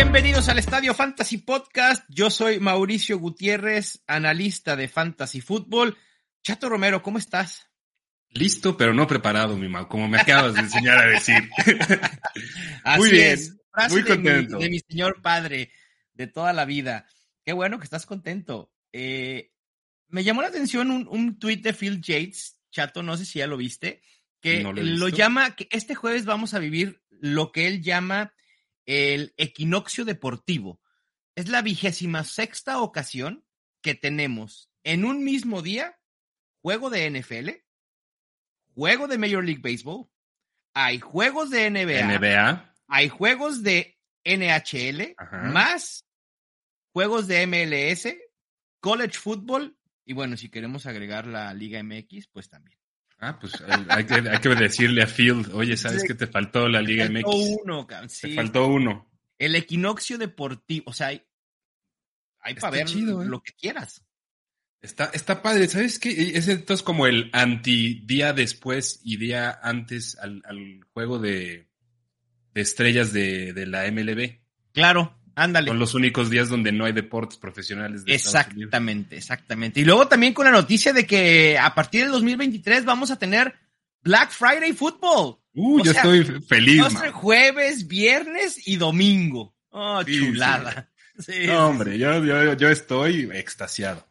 Bienvenidos al Estadio Fantasy Podcast. Yo soy Mauricio Gutiérrez, analista de Fantasy Football. Chato Romero, ¿cómo estás? Listo, pero no preparado, mi Mau, como me acabas de enseñar a decir. Así Muy bien, es. Frase muy de mi- contento. De mi, señor padre de toda la vida. Qué bueno que estás contento. Eh, me llamó la atención un, un tuit de Phil Yates, Chato, no sé si ya lo viste, que No lo llama, que este jueves vamos a vivir lo que él llama el equinoccio deportivo. Es la vigésima sexta ocasión que tenemos en un mismo día juego de NFL, juego de Major League Baseball, hay juegos de NBA. hay juegos de NHL, Ajá. más juegos de MLS, college football, y bueno, si queremos agregar la Liga MX, pues también. Ah, pues eh, hay que, hay que decirle a Phil, oye, ¿sabes Sí. que te faltó la Liga Faltó MX? uno, cabrón, Te sí. faltó uno. El equinoccio deportivo, o sea, hay, hay para ver chido, ¿eh? lo que quieras. Está, está padre, ¿sabes qué? Es entonces como el anti día después y día antes al, al juego de, de estrellas de, de la MLB. Claro, ándale. Son los únicos días donde no hay deportes profesionales de. Exactamente, exactamente. Y luego también con la noticia de que a partir del 2023 vamos a tener Black Friday Football. Uh, O yo sea, estoy feliz, Va a ser man. jueves, viernes y domingo. Oh, Sí, chulada. Sí, No, hombre, yo, yo, yo estoy extasiado.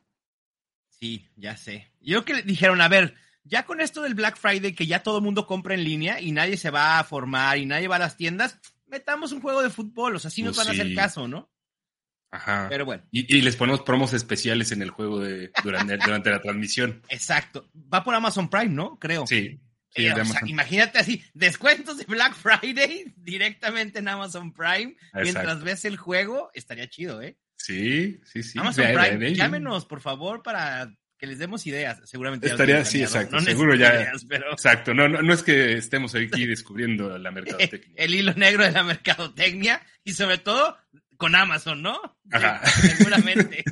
Sí, ya sé. Yo creo que dijeron, a ver, ya con esto del Black Friday, que ya todo el mundo compra en línea y nadie se va a formar y nadie va a las tiendas, metamos un juego de fútbol, o sea, sí nos Pues van a hacer caso, ¿no? Ajá. Pero bueno, Y, y les ponemos promos especiales en el juego de durante, durante la transmisión. exacto. Va por Amazon Prime, ¿no? Creo. Sí. sí, Eh, o sea, imagínate así, descuentos de Black Friday directamente en Amazon Prime. Mientras ves el juego, estaría chido, ¿eh? sí, sí, sí. Amazon Prime, llámenos, por favor, para que les demos ideas. Seguramente Estaría- sí, exacto, no seguro ya- ideas, pero Exacto. No, no, no es que estemos aquí descubriendo la mercadotecnia. el hilo negro de la mercadotecnia y sobre todo con Amazon, ¿no? Ajá. Seguramente,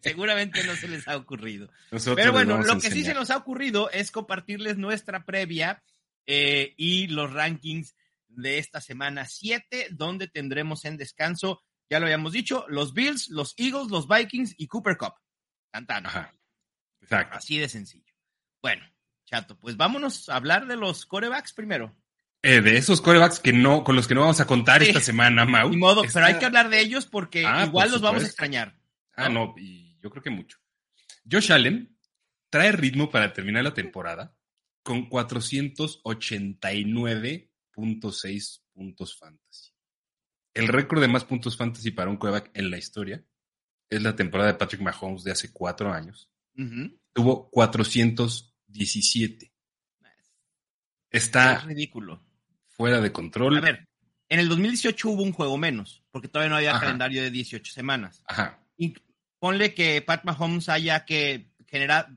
seguramente no se les ha ocurrido. Nosotros Pero bueno, lo que sí se nos ha ocurrido es compartirles nuestra previa eh, y los rankings de esta semana 7, donde tendremos en descanso, ya lo habíamos dicho, los Bills, los Eagles, los Vikings y Cooper Cup. Tantano. Ajá. Exacto. Así de sencillo. Bueno, chato, pues vámonos a hablar de los corebacks primero. Eh, de esos corebacks que no, con los que no vamos a contar Sí. esta semana, Mau. Ni modo, está- pero hay que hablar de ellos porque Ah, igual por los vamos a extrañar. Ah, no, y yo creo que mucho. Josh Allen trae ritmo para terminar la temporada con 489.6 puntos fantasy. El récord de más puntos fantasy para un quarterback en la historia es la temporada de Patrick Mahomes de hace cuatro años. Tuvo 417. Está Es ridículo. fuera de control. A ver, en el 2018 hubo un juego menos, porque todavía no había Ajá. calendario de 18 semanas. Ajá. Y ponle que Pat Mahomes haya que generar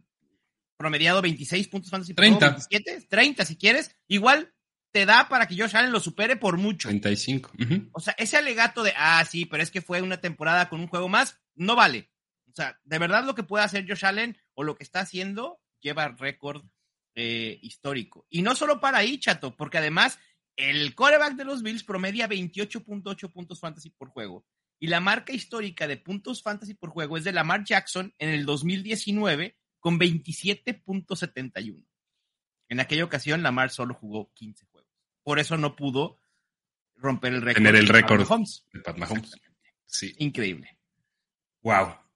promediado 26 puntos fantasy por 30. juego, 27, 30 si quieres, igual te da para que Josh Allen lo supere por mucho. 35. Ujú. O sea, ese alegato de, ah, sí, pero es que fue una temporada con un juego más, no vale. O sea, de verdad lo que puede hacer Josh Allen o lo que está haciendo lleva récord eh, histórico. Y no solo para ahí, chato, porque además el coreback de los Bills promedia 28.8 puntos fantasy por juego. Y la marca histórica de puntos fantasy por juego es de Lamar Jackson en el 2019 con 27.71. En aquella ocasión, Lamar solo jugó 15 juegos. Por eso no pudo romper el récord. Tener el de récord. Mahomes. De Pat Mahomes. Sí. Increíble. Wow.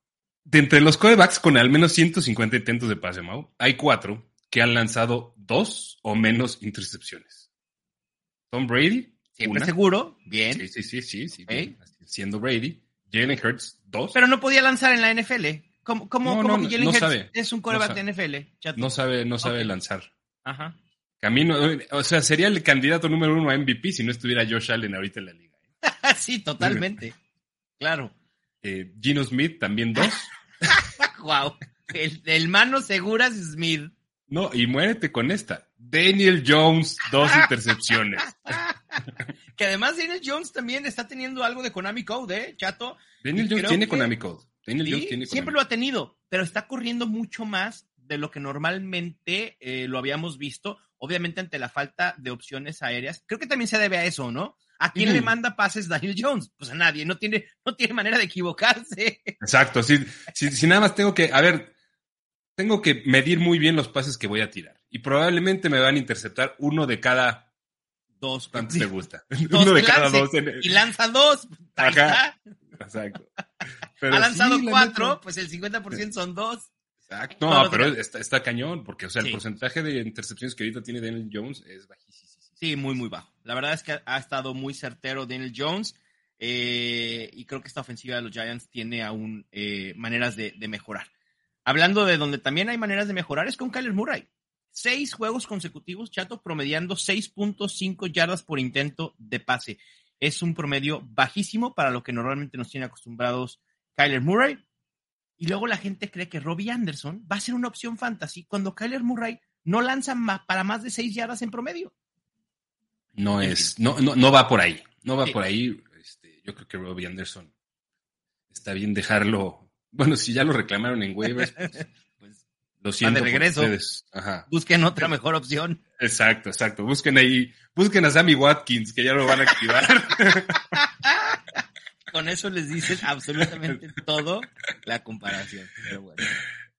De entre los corebacks con al menos 150 intentos de pase, Mau, hay cuatro que han lanzado dos o menos intercepciones. Tom Brady, Siempre una. seguro, bien. Sí, sí, sí, sí, sí, Ok. bien, siendo Brady. Jalen Hurts, dos. Pero no podía lanzar en la NFL. ¿Cómo, cómo, No, cómo no, que Jalen no Hurts sabe. es un coreback No de NFL? chato? no sabe, no sabe lanzar. Ajá. Camino, o sea, sería el candidato número uno a MVP si no estuviera Josh Allen ahorita en la liga. sí, totalmente. claro. Eh, Gino Smith, también dos. wow. El, el mano seguras Smith. No, y muérete con esta. Daniel Jones, dos intercepciones. que además Daniel Jones también está teniendo algo de Konami Code, ¿eh, chato? Daniel Jones tiene que- Konami Code. Daniel Sí, Jones tiene siempre Konami lo ha tenido, pero está corriendo mucho más de lo que normalmente eh, lo habíamos visto, obviamente ante la falta de opciones aéreas. Creo que también se debe a eso, ¿no? ¿A quién le manda pases Daniel Jones? Pues a nadie, no tiene, no tiene manera de equivocarse. Exacto, si, si, nada más tengo que, a ver, tengo que medir muy bien los pases que voy a tirar. Y probablemente me van a interceptar uno de cada dos. ¿Cuántos te gusta? uno de cada dos. Y lanza dos. Acá. Exacto. ha lanzado cuatro, pues el 50% son dos. Exacto. No, pero está, está, cañón, porque o sea, el porcentaje de intercepciones que ahorita tiene Daniel Jones es bajísimo. Sí, muy, muy bajo. La verdad es que ha estado muy certero Daniel Jones. Eh, y creo que esta ofensiva de los Giants tiene aún eh, maneras de, mejorar. Hablando de donde también hay maneras de mejorar, es con Kyler Murray. Seis juegos consecutivos, Chato, promediando 6.5 yardas por intento de pase. Es un promedio bajísimo para lo que normalmente nos tiene acostumbrados Kyler Murray. Y luego la gente cree que Robbie Anderson va a ser una opción fantasy cuando Kyler Murray no lanza para más de 6 yardas en promedio. No es, no, no, no va por ahí. No va por ahí. Este, yo creo que Robbie Anderson está bien dejarlo. Bueno, si ya lo reclamaron en waivers, pues, pues lo siento. de regreso. Busquen otra mejor opción. Exacto, exacto. Busquen ahí, busquen a Sammy Watkins, que ya lo van a activar. Con eso les dicen absolutamente todo la comparación.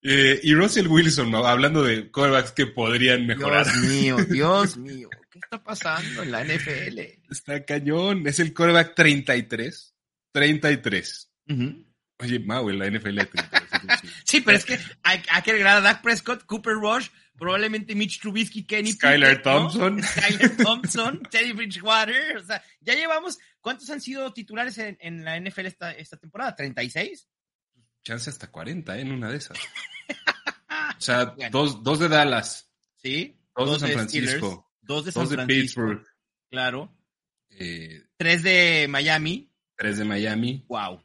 Eh, y Russell Wilson, hablando de corebacks que podrían mejorar. Dios mío, Dios mío. ¿Qué está pasando en la NFL? Está cañón. Es el coreback 33. 33. Oye, Mau, en la NFL. sí, pero es que hay, que agregar a Dak Prescott, Cooper Rush, probablemente Mitch Trubisky, Kenny Skyler Thompson. Skyler Thompson, Teddy Bridgewater. O sea, ya llevamos. ¿Cuántos han sido titulares en, la NFL esta, esta temporada? ¿36? Chance hasta 40, ¿eh? En una de esas. o sea, dos, dos de Dallas. Sí. Dos, de San Francisco. Dos de San Pittsburgh. Claro. Eh, tres de Miami. Tres de Miami. Wow. O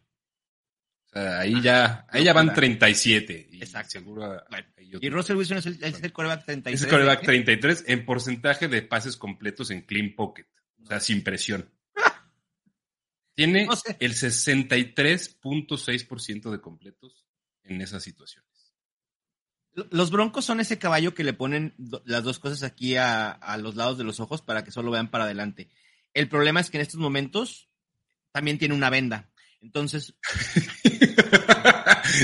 sea, ahí ya, ahí ya van 37. Y Exacto. Seguro y Russell Wilson es el, es el coreback 33. Es el coreback 33 en porcentaje de pases completos en clean pocket. O sea, sin presión. Tiene el 63.6% de completos en esas situaciones. Los broncos son ese caballo que le ponen las dos cosas aquí a, los lados de los ojos para que solo vean para adelante. El problema es que en estos momentos también tiene una venda. Entonces.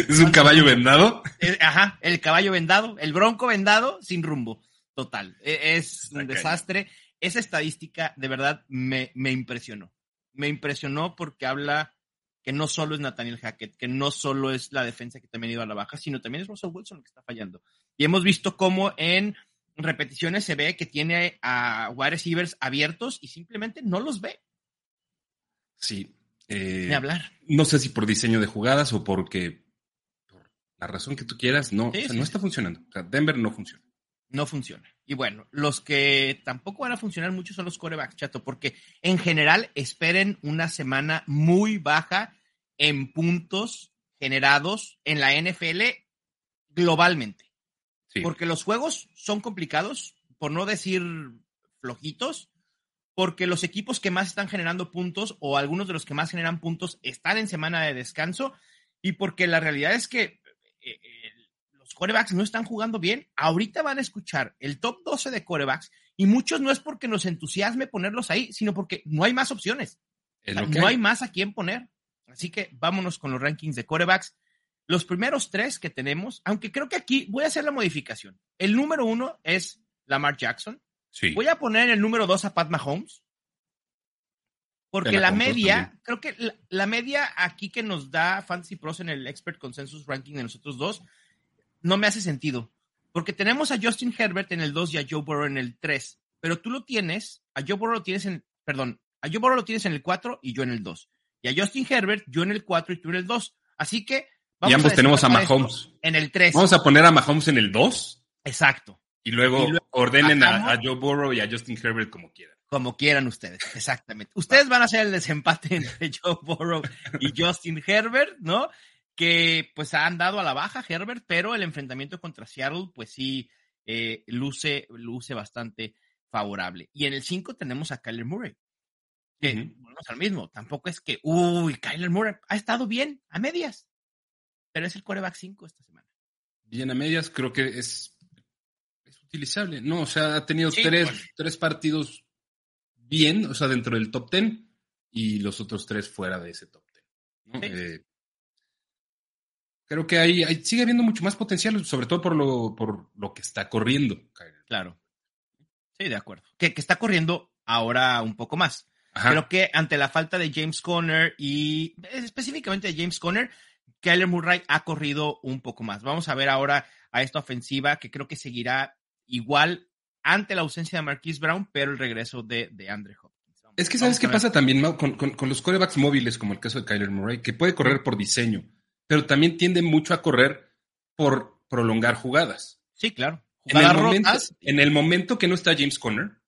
¿Es un caballo vendado? ajá, el caballo vendado, el bronco vendado sin rumbo. Total. E, es un desastre. Esa estadística de verdad me, me impresionó. Me impresionó porque habla que no solo es Nathaniel Hackett, que no solo es la defensa que también ha ido a la baja, sino también es Russell Wilson el que está fallando. Y hemos visto cómo en repeticiones se ve que tiene a wide receivers abiertos y simplemente no los ve. Sí. Eh, Ni hablar. No sé si por diseño de jugadas o porque, por la razón que tú quieras, no, no está funcionando. Denver no funciona. No funciona. Y bueno, los que tampoco van a funcionar mucho son los corebacks, chato, porque en general esperen una semana muy baja en puntos generados en la NFL globalmente. Porque los juegos son complicados, por no decir flojitos, porque los equipos que más están generando puntos o algunos de los que más generan puntos están en semana de descanso y porque la realidad es que eh, corebacks no están jugando bien, ahorita van a escuchar el top 12 de corebacks y muchos no es porque nos entusiasme ponerlos ahí, sino porque no hay más opciones. no hay. más a quién poner. Así que vámonos con los rankings de corebacks. Los primeros tres que tenemos, aunque creo que aquí voy a hacer la modificación. El número uno es Lamar Jackson. Voy a poner el número dos a Pat Mahomes. Porque la, media, creo que la, la, media aquí que nos da Fantasy Pros en el Expert Consensus Ranking de nosotros dos no me hace sentido. Porque tenemos a Justin Herbert en el 2 y a Joe Burrow en el 3. Pero tú lo tienes, a Joe Burrow lo tienes en, perdón, a Joe Burrow lo tienes en el 4 y yo en el 2. Y a Justin Herbert, yo en el 4 y tú en el 2. Así que vamos Y ambos tenemos a Mahomes. En el 3. Vamos a poner a Mahomes en el 2. Exacto. Y luego, ordenen a, Joe Burrow y a Justin Herbert como quieran. Como quieran ustedes, exactamente. Ustedes van a hacer el desempate entre Joe Burrow y Justin Herbert, ¿no? Que pues han dado a la baja Herbert, pero el enfrentamiento contra Seattle pues sí eh, luce, luce bastante favorable. Y en el 5 tenemos a Kyler Murray. Que, al mismo, tampoco es que, uy, Kyler Murray ha estado bien a medias, pero es el coreback 5 esta semana. Bien a medias, creo que es, es utilizable, ¿no? O sea, ha tenido tres, tres partidos bien, o sea, dentro del top 10 y los otros tres fuera de ese top 10. Eh, creo que ahí, sigue habiendo mucho más potencial, sobre todo por lo, por lo que está corriendo. Claro. Sí, de acuerdo. Que, que está corriendo ahora un poco más. Creo que ante la falta de James Conner y específicamente de James Conner, Kyler Murray ha corrido un poco más. Vamos a ver ahora a esta ofensiva que creo que seguirá igual ante la ausencia de Marquise Brown, pero el regreso de, de Andre Hopkins. es que sabes qué pasa también con, con, los corebacks móviles, como el caso de Kyler Murray, que puede correr por diseño, pero también tiende mucho a correr por prolongar jugadas. Sí, claro. En el, momento, en el, momento, que no está James Conner,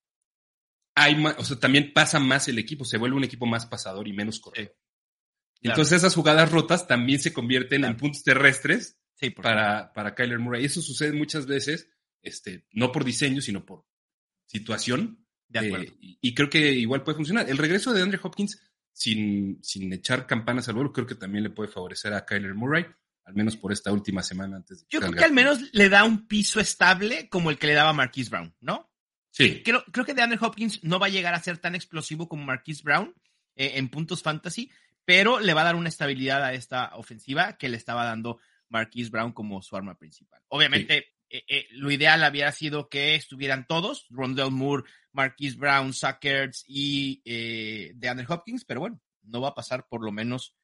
hay o sea, también pasa más el equipo, se vuelve un equipo más pasador y menos corredor. Entonces esas jugadas rotas también se convierten en puntos terrestres para, para Kyler Murray. Eso sucede muchas veces, este, no por diseño, sino por situación. Eh, y, creo que igual puede funcionar. El regreso de Andre Hopkins, sin, sin echar campanas al vuelo, creo que también le puede favorecer a Kyler Murray, al menos por esta última semana antes de Yo creo que al menos le da un piso estable como el que le daba Marquise Brown, ¿no? Sí. Creo, creo que de Andre Hopkins no va a llegar a ser tan explosivo como Marquise Brown eh, en puntos fantasy, pero le va a dar una estabilidad a esta ofensiva que le estaba dando Marquise Brown como su arma principal. Obviamente, eh, eh, lo ideal había sido que estuvieran todos, Rondell Moore, Marquise Brown, Suckers y eh, DeAndre Hopkins, pero bueno, no va a pasar por lo menos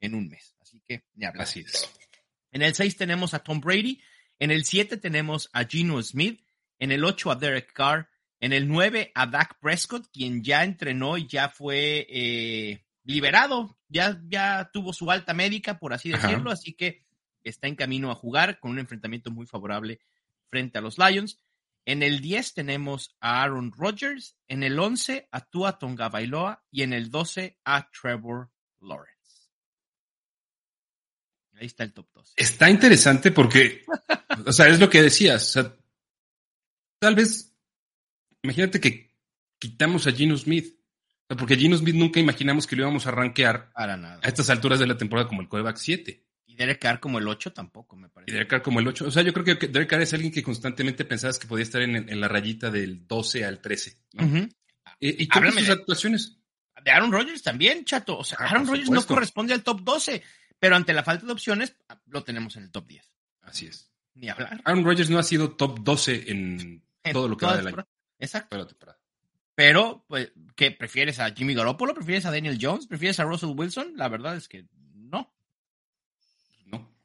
en un mes. Así que ni hablar. Así es. En el 6 tenemos a Tom Brady, en el 7 tenemos a Gino Smith, en el 8 a Derek Carr, en el 9 a Dak Prescott, quien ya entrenó y ya fue eh, liberado, ya, ya tuvo su alta médica, por así decirlo, así que está en camino a jugar con un enfrentamiento muy favorable frente a los Lions. En el 10 tenemos a Aaron Rodgers, en el 11 a Tua Tonga Bailoa y en el 12 a Trevor Lawrence. Ahí está el top 2. Está interesante porque, o sea, es lo que decías, tal vez imagínate que quitamos a Gino Smith. Porque Gino Smith nunca imaginamos que lo íbamos a rankear a estas alturas de la temporada como el coreback 7. Y Derek Carr como el 8 tampoco, me parece. Y Derek Carr como el 8. O sea, yo creo que Derek Carr es alguien que constantemente pensabas que podía estar en, la rayita del 12 al 13. ¿Y, y sus actuaciones? De Aaron Rodgers también, chato. O sea, ah, Aaron Rodgers no corresponde al top 12, pero ante la falta de opciones lo tenemos en el top 10. Así es. Ni hablar. Aaron Rodgers no ha sido top 12 en, todo lo que va del año. Exacto. Pero, pues, ¿qué prefieres a Jimmy Garoppolo? ¿Prefieres a Daniel Jones? ¿Prefieres a Russell Wilson? La verdad es que.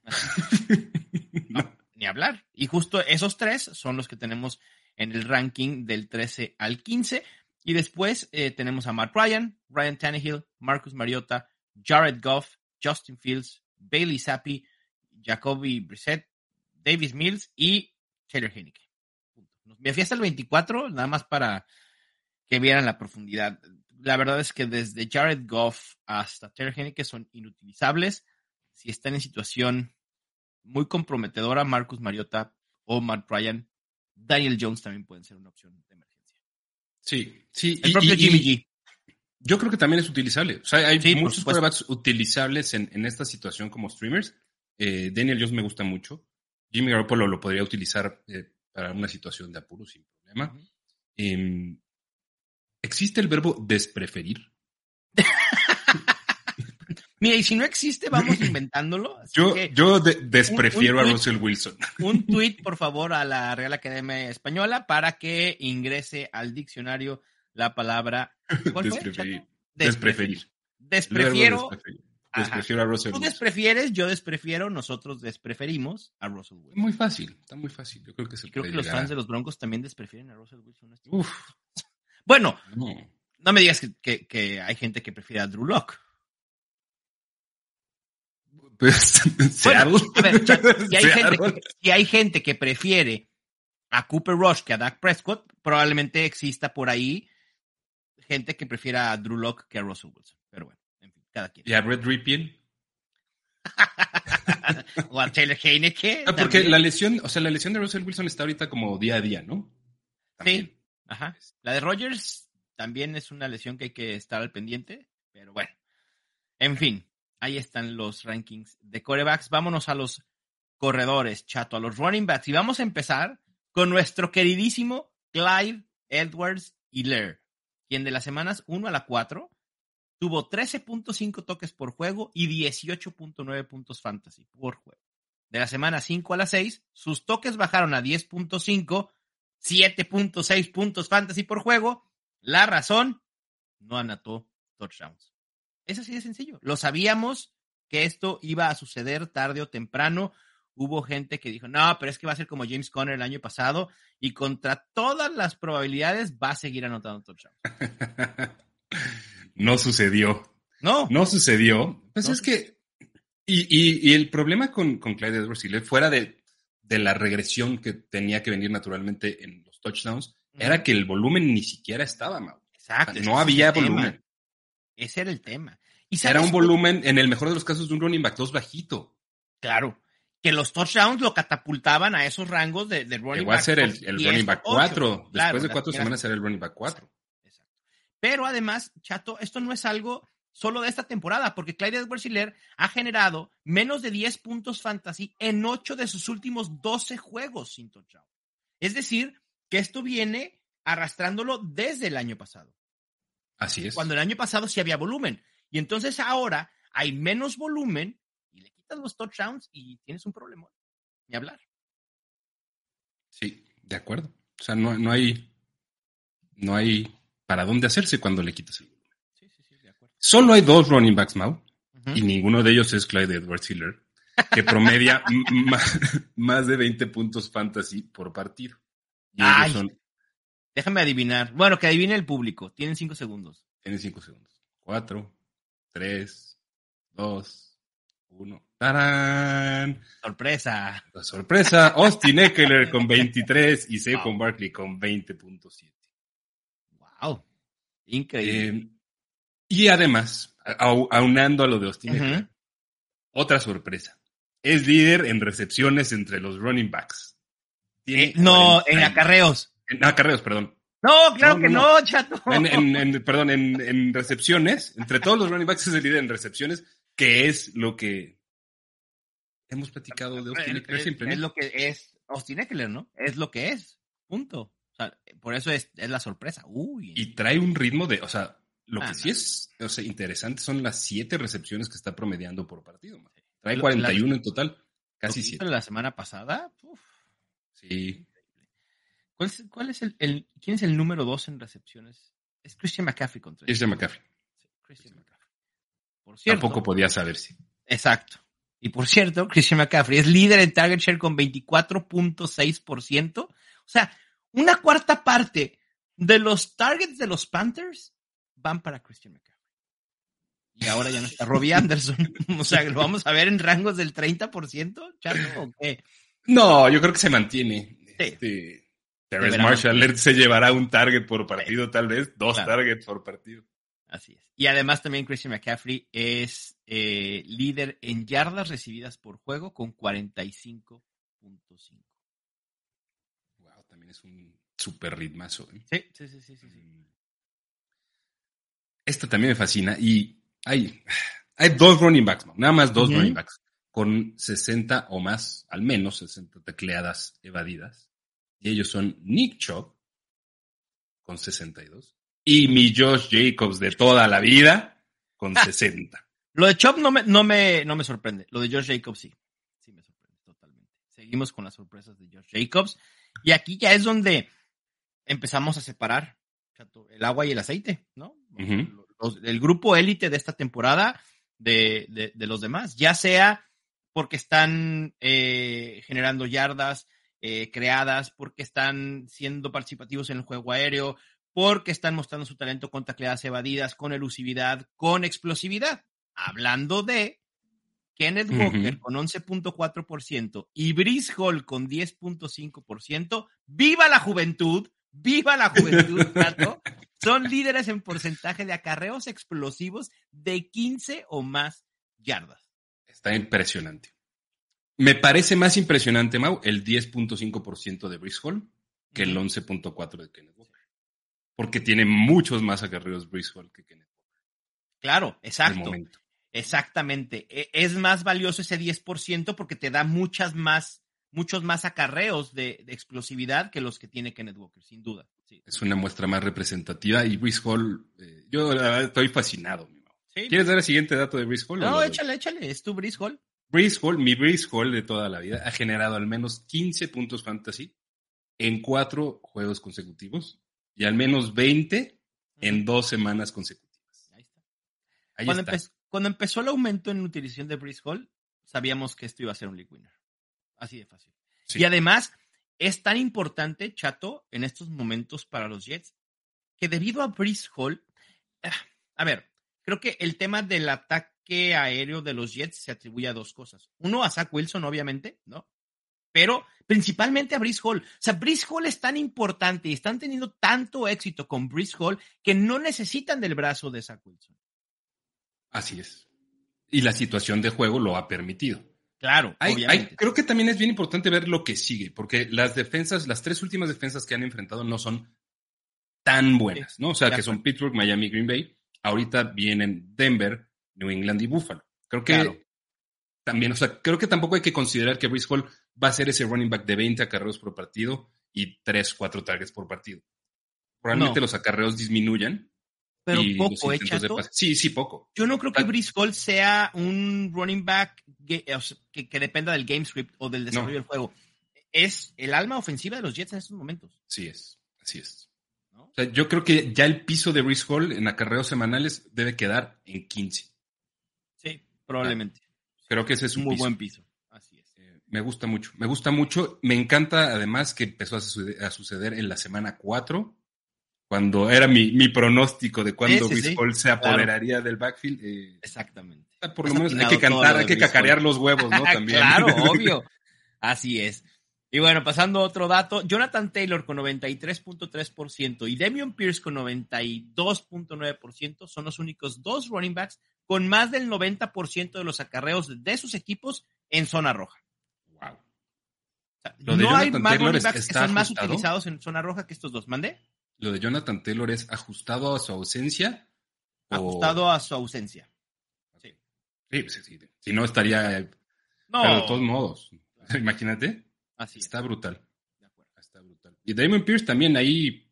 Ni hablar. Y justo esos tres son los que tenemos en el ranking del 13 al 15. Y después eh, tenemos a Matt Ryan, Ryan Tannehill, Marcus Mariota, Jared Goff, Justin Fields, Bailey Zappi, Jacoby Brissett, Davis Mills y Taylor Heineke. Me fui hasta el 24, nada más para que vieran la profundidad. La verdad es que desde Jared Goff hasta Terry que son inutilizables. Si están en situación muy comprometedora, Marcus Mariota o Matt Ryan, Daniel Jones también pueden ser una opción de emergencia. Sí, sí. El propio Jimmy G. Yo creo que también es utilizable. O sea, hay muchos quarterbacks utilizables en, esta situación como streamers. Eh, Daniel Jones me gusta mucho. Jimmy Garoppolo lo podría utilizar eh, para una situación de apuro sin problema. Em, ¿Existe el verbo despreferir? Mira, y si no existe, vamos inventándolo. yo yo desprefiero a Russell Wilson. Un tweet, por favor, a la Real Academia Española para que ingrese al diccionario la palabra despreferir. despreferir. Desprefiero Desprefiero a Russell Tú desprefieres, yo desprefiero, nosotros despreferimos a Russell Wilson. Muy fácil, está muy fácil. Yo creo que se Creo que los fans de los Broncos también desprefieren a Russell Wilson. Este Uf. Bueno, no. me digas que, hay gente que prefiere a Drew Locke. Bueno, a ver, si, hay gente que, si hay gente que prefiere a Cooper Rush que a Dak Prescott, probablemente exista por ahí gente que prefiera a Drew Locke que a Russell Wilson. Pero bueno. ¿Y a Red Ripien? o a Taylor Heineke. Ah, porque la lesión, o sea, la lesión de Russell Wilson está ahorita como día a día, ¿no? Sí. Ajá. La de Rogers también es una lesión que hay que estar al pendiente, pero bueno. En fin, ahí están los rankings de corebacks. Vámonos a los corredores, chato, a los running backs. Y vamos a empezar con nuestro queridísimo Clyde Edwards Hiller, quien de las semanas 1 a la 4 tuvo 13.5 toques por juego y 18.9 puntos fantasy por juego. De la semana 5 a la 6, sus toques bajaron a 10.5, 7.6 puntos fantasy por juego. La razón, no anotó touchdowns. Es así de sencillo. Lo sabíamos que esto iba a suceder tarde o temprano. Hubo gente que dijo, no, pero es que va a ser como James Conner el año pasado y contra todas las probabilidades va a seguir anotando touchdowns. no sucedió. No. No sucedió. Pues es que, y, el problema con, con Clyde Edwards fuera de, de, la regresión que tenía que venir naturalmente en los touchdowns, era que el volumen ni siquiera estaba, Mau. Exacto. no había volumen. Ese era el tema. ¿Y era un volumen, en el mejor de los casos, de un running back 2 bajito. Claro. Que los touchdowns lo catapultaban a esos rangos de, de running back. Va a ser el, running back 4. Después de cuatro semanas era el running back 4. Exacto. Pero además, Chato, esto no es algo solo de esta temporada, porque Clyde Edwards ha generado menos de 10 puntos fantasy en 8 de sus últimos 12 juegos sin touchdown. Es decir, que esto viene arrastrándolo desde el año pasado. Así es. Cuando el año pasado sí había volumen. Y entonces ahora hay menos volumen y le quitas los touchdowns y tienes un problema. Ni hablar. Sí, de acuerdo. O sea, no, no hay no hay para dónde hacerse cuando le quitas el volumen. Sí, sí, sí, de acuerdo. Solo hay dos running backs, Mau, y ninguno de ellos es Clyde Edwards Hiller, que promedia más, de 20 puntos fantasy por partido. Déjame adivinar. Bueno, que adivine el público. Tienen cinco segundos. Tienen cinco segundos. Cuatro, 3, 2, 1. ¡Tarán! Sorpresa. La sorpresa, Austin Eckler con 23 y Saquon Barkley con 20.7. Wow. Increíble. Eh, y además, aunando a lo de Austin Eckler, otra sorpresa. Es líder en recepciones entre los running backs. Eh, no, en acarreos. En acarreos, perdón. No, claro que no, chato. En, perdón, en, recepciones, entre todos los running backs es el líder en recepciones, que es lo que hemos platicado de Austin Eckler siempre. Es lo que es Austin Eckler, ¿no? Es lo que es. Punto. O sea, por eso es, la sorpresa. Uy. Y trae un ritmo de, o sea, lo que ah, sí es o sea, interesante son las siete recepciones que está promediando por partido. Trae 41 en total, casi siete. La semana pasada, Sí. ¿Cuál es, el, quién es el número dos en recepciones? Es Christian McCaffrey contra Christian McCaffrey. Christian McCaffrey. Por cierto, Tampoco podía saberse. Exacto. Y por cierto, Christian McCaffrey es líder en target share con 24.6%. O sea, una cuarta parte de los targets de los Panthers van para Christian McCaffrey. Y ahora ya no está Robbie Anderson. o sea, ¿lo vamos a ver en rangos del 30%, Chato, o qué? No, yo creo que se mantiene. Sí. Este, Terrence Marshall se llevará un target por partido, tal vez, dos targets por partido. Así es. Y además también Christian McCaffrey es eh, líder en yardas recibidas por juego con 45.5. Wow, también es un super ritmazo. ¿eh? Sí, sí, sí, sí, sí, Esto también me fascina y hay, hay dos running backs, nada más dos running backs con 60 o más, al menos 60 tecleadas evadidas y ellos son Nick Chubb con 62 y mi Josh Jacobs de toda la vida con 60. Lo de Chubb no me, no, me, no me sorprende. Lo de Josh Jacobs sí. Sí me sorprende totalmente. Seguimos con las sorpresas de Josh Jacobs. Y aquí ya es donde empezamos a separar el agua y el aceite, ¿no? el grupo élite de esta temporada de, los demás, ya sea porque están eh, generando yardas, eh, creadas, porque están siendo participativos en el juego aéreo, porque están mostrando su talento con tacleadas evadidas, con elusividad, con explosividad. Hablando de Kenneth Walker con 11.4% y Brice Hall con 10.5%, ¡viva la juventud! ¡Viva la juventud, Son líderes en porcentaje de acarreos explosivos de 15 o más yardas. Está impresionante. Me parece más impresionante, Mau, el 10.5% de Brice Hall que el 11.4% de Kenneth Walker. Porque tiene muchos más acarreos Brice Hall que Kenneth Walker. Claro, exacto. Exactamente. E, es más valioso ese 10% porque te da muchas más, muchos más acarreos de, explosividad que los que tiene Kenneth Walker, sin duda. Es una muestra más representativa y Brice Hall, eh, yo estoy fascinado, mi Mau. ¿Quieres dar el siguiente dato de Breeze Hall? No, échale, échale, es tu Breeze Hall. Breeze Hall, mi Breeze Hall de toda la vida, ha generado al menos 15 puntos fantasy en cuatro juegos consecutivos y al menos 20 en dos semanas consecutivas. Ahí está. Ahí cuando, está. cuando empezó el aumento en utilización de Breeze Hall, sabíamos que esto iba a ser un league winner. Así de fácil. Y además, es tan importante, Chato, en estos momentos para los Jets, que debido a Breeze Hall, ah, a ver, creo que el tema del ataque aéreo de los Jets se atribuye a dos cosas. Uno, a Zach Wilson, obviamente, ¿no? Pero principalmente a Breeze Hall. O sea, Breeze Hall es tan importante y están teniendo tanto éxito con Breeze Hall que no necesitan del brazo de Zach Wilson. Así es. Y la situación de juego lo ha permitido. Claro, obviamente. creo que también es bien importante ver lo que sigue, porque las defensas, las tres últimas defensas que han enfrentado no son tan buenas, ¿no? O sea, que son Pittsburgh, Miami, Green Bay. Ahorita vienen Denver, New England y Buffalo. Creo que también, o sea, creo que tampoco hay que considerar que Brice Hall va a ser ese running back de 20 acarreos por partido y 3, 4 targets por partido. Probablemente los acarreos disminuyan. Pero poco, ¿eh, Sí, sí, poco. Yo no creo que Brice Hall sea un running back que, dependa del game script o del desarrollo del juego. Es el alma ofensiva de los Jets en estos momentos. Sí es, así es yo creo que ya el piso de Brice Hall en acarreos semanales debe quedar en 15. Probablemente. creo que ese es un muy buen piso. Así es. Eh, me gusta mucho, me gusta mucho. Me encanta además que empezó a suceder, en la semana 4, cuando era mi, pronóstico de cuando sí, se apoderaría del backfield. Eh, Exactamente. Por lo menos hay que cantar, hay que cacarear los huevos, ¿no? También. claro, obvio. Así es. Y bueno, pasando a otro dato, Jonathan Taylor con 93.3% y Demion Pierce con 92.9% son los únicos dos running backs con más del 90% de los acarreos de sus equipos en zona roja. Wow. no hay más running backs que son más utilizados en zona roja que estos dos. ¿Mande? Lo de Jonathan Taylor es ajustado a su ausencia. Ajustado a su ausencia. Sí. Sí, sí, Si no estaría. No. Pero de todos modos. Imagínate. Así Está brutal. Está brutal. Y Damon Pierce también ahí.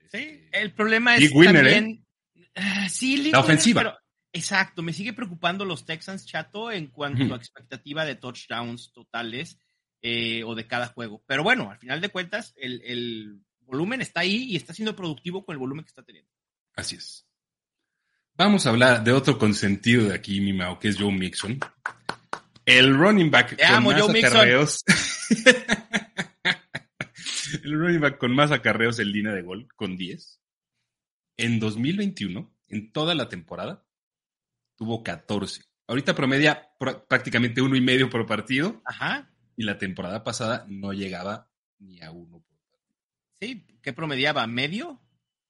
Sí, este, el problema es winner, también. ¿eh? sí, la ofensiva. Exacto, me sigue preocupando los Texans, chato, en cuanto a expectativa de touchdowns totales eh, o de cada juego. Pero bueno, al final de cuentas, el, el volumen está ahí y está siendo productivo con el volumen que está teniendo. Así es. Vamos a hablar de otro consentido de aquí, mi Mao, que es Joe Mixon. El running back con más acarreos. el running back con más acarreos en línea de gol, con 10. En 2021, en toda la temporada, tuvo 14. Ahorita promedia prácticamente uno y medio por partido. Ajá. Y la temporada pasada no llegaba ni a uno por partido. Sí, ¿qué promediaba? ¿Medio?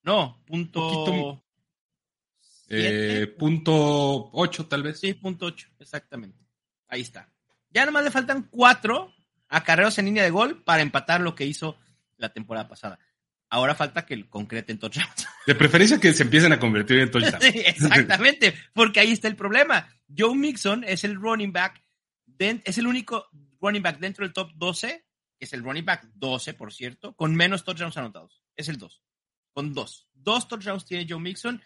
No, punto. Eh, punto 8 tal vez. Sí, punto 8, exactamente. Ahí está. Ya nomás le faltan cuatro acarreos en línea de gol para empatar lo que hizo la temporada pasada. Ahora falta que concreten touchdowns. De preferencia que se empiecen a convertir en touchdowns. Sí, exactamente, porque ahí está el problema. Joe Mixon es el running back, es el único running back dentro del top 12, que es el running back 12, por cierto, con menos touchdowns anotados. Es el 2, con dos. Dos touchdowns tiene Joe Mixon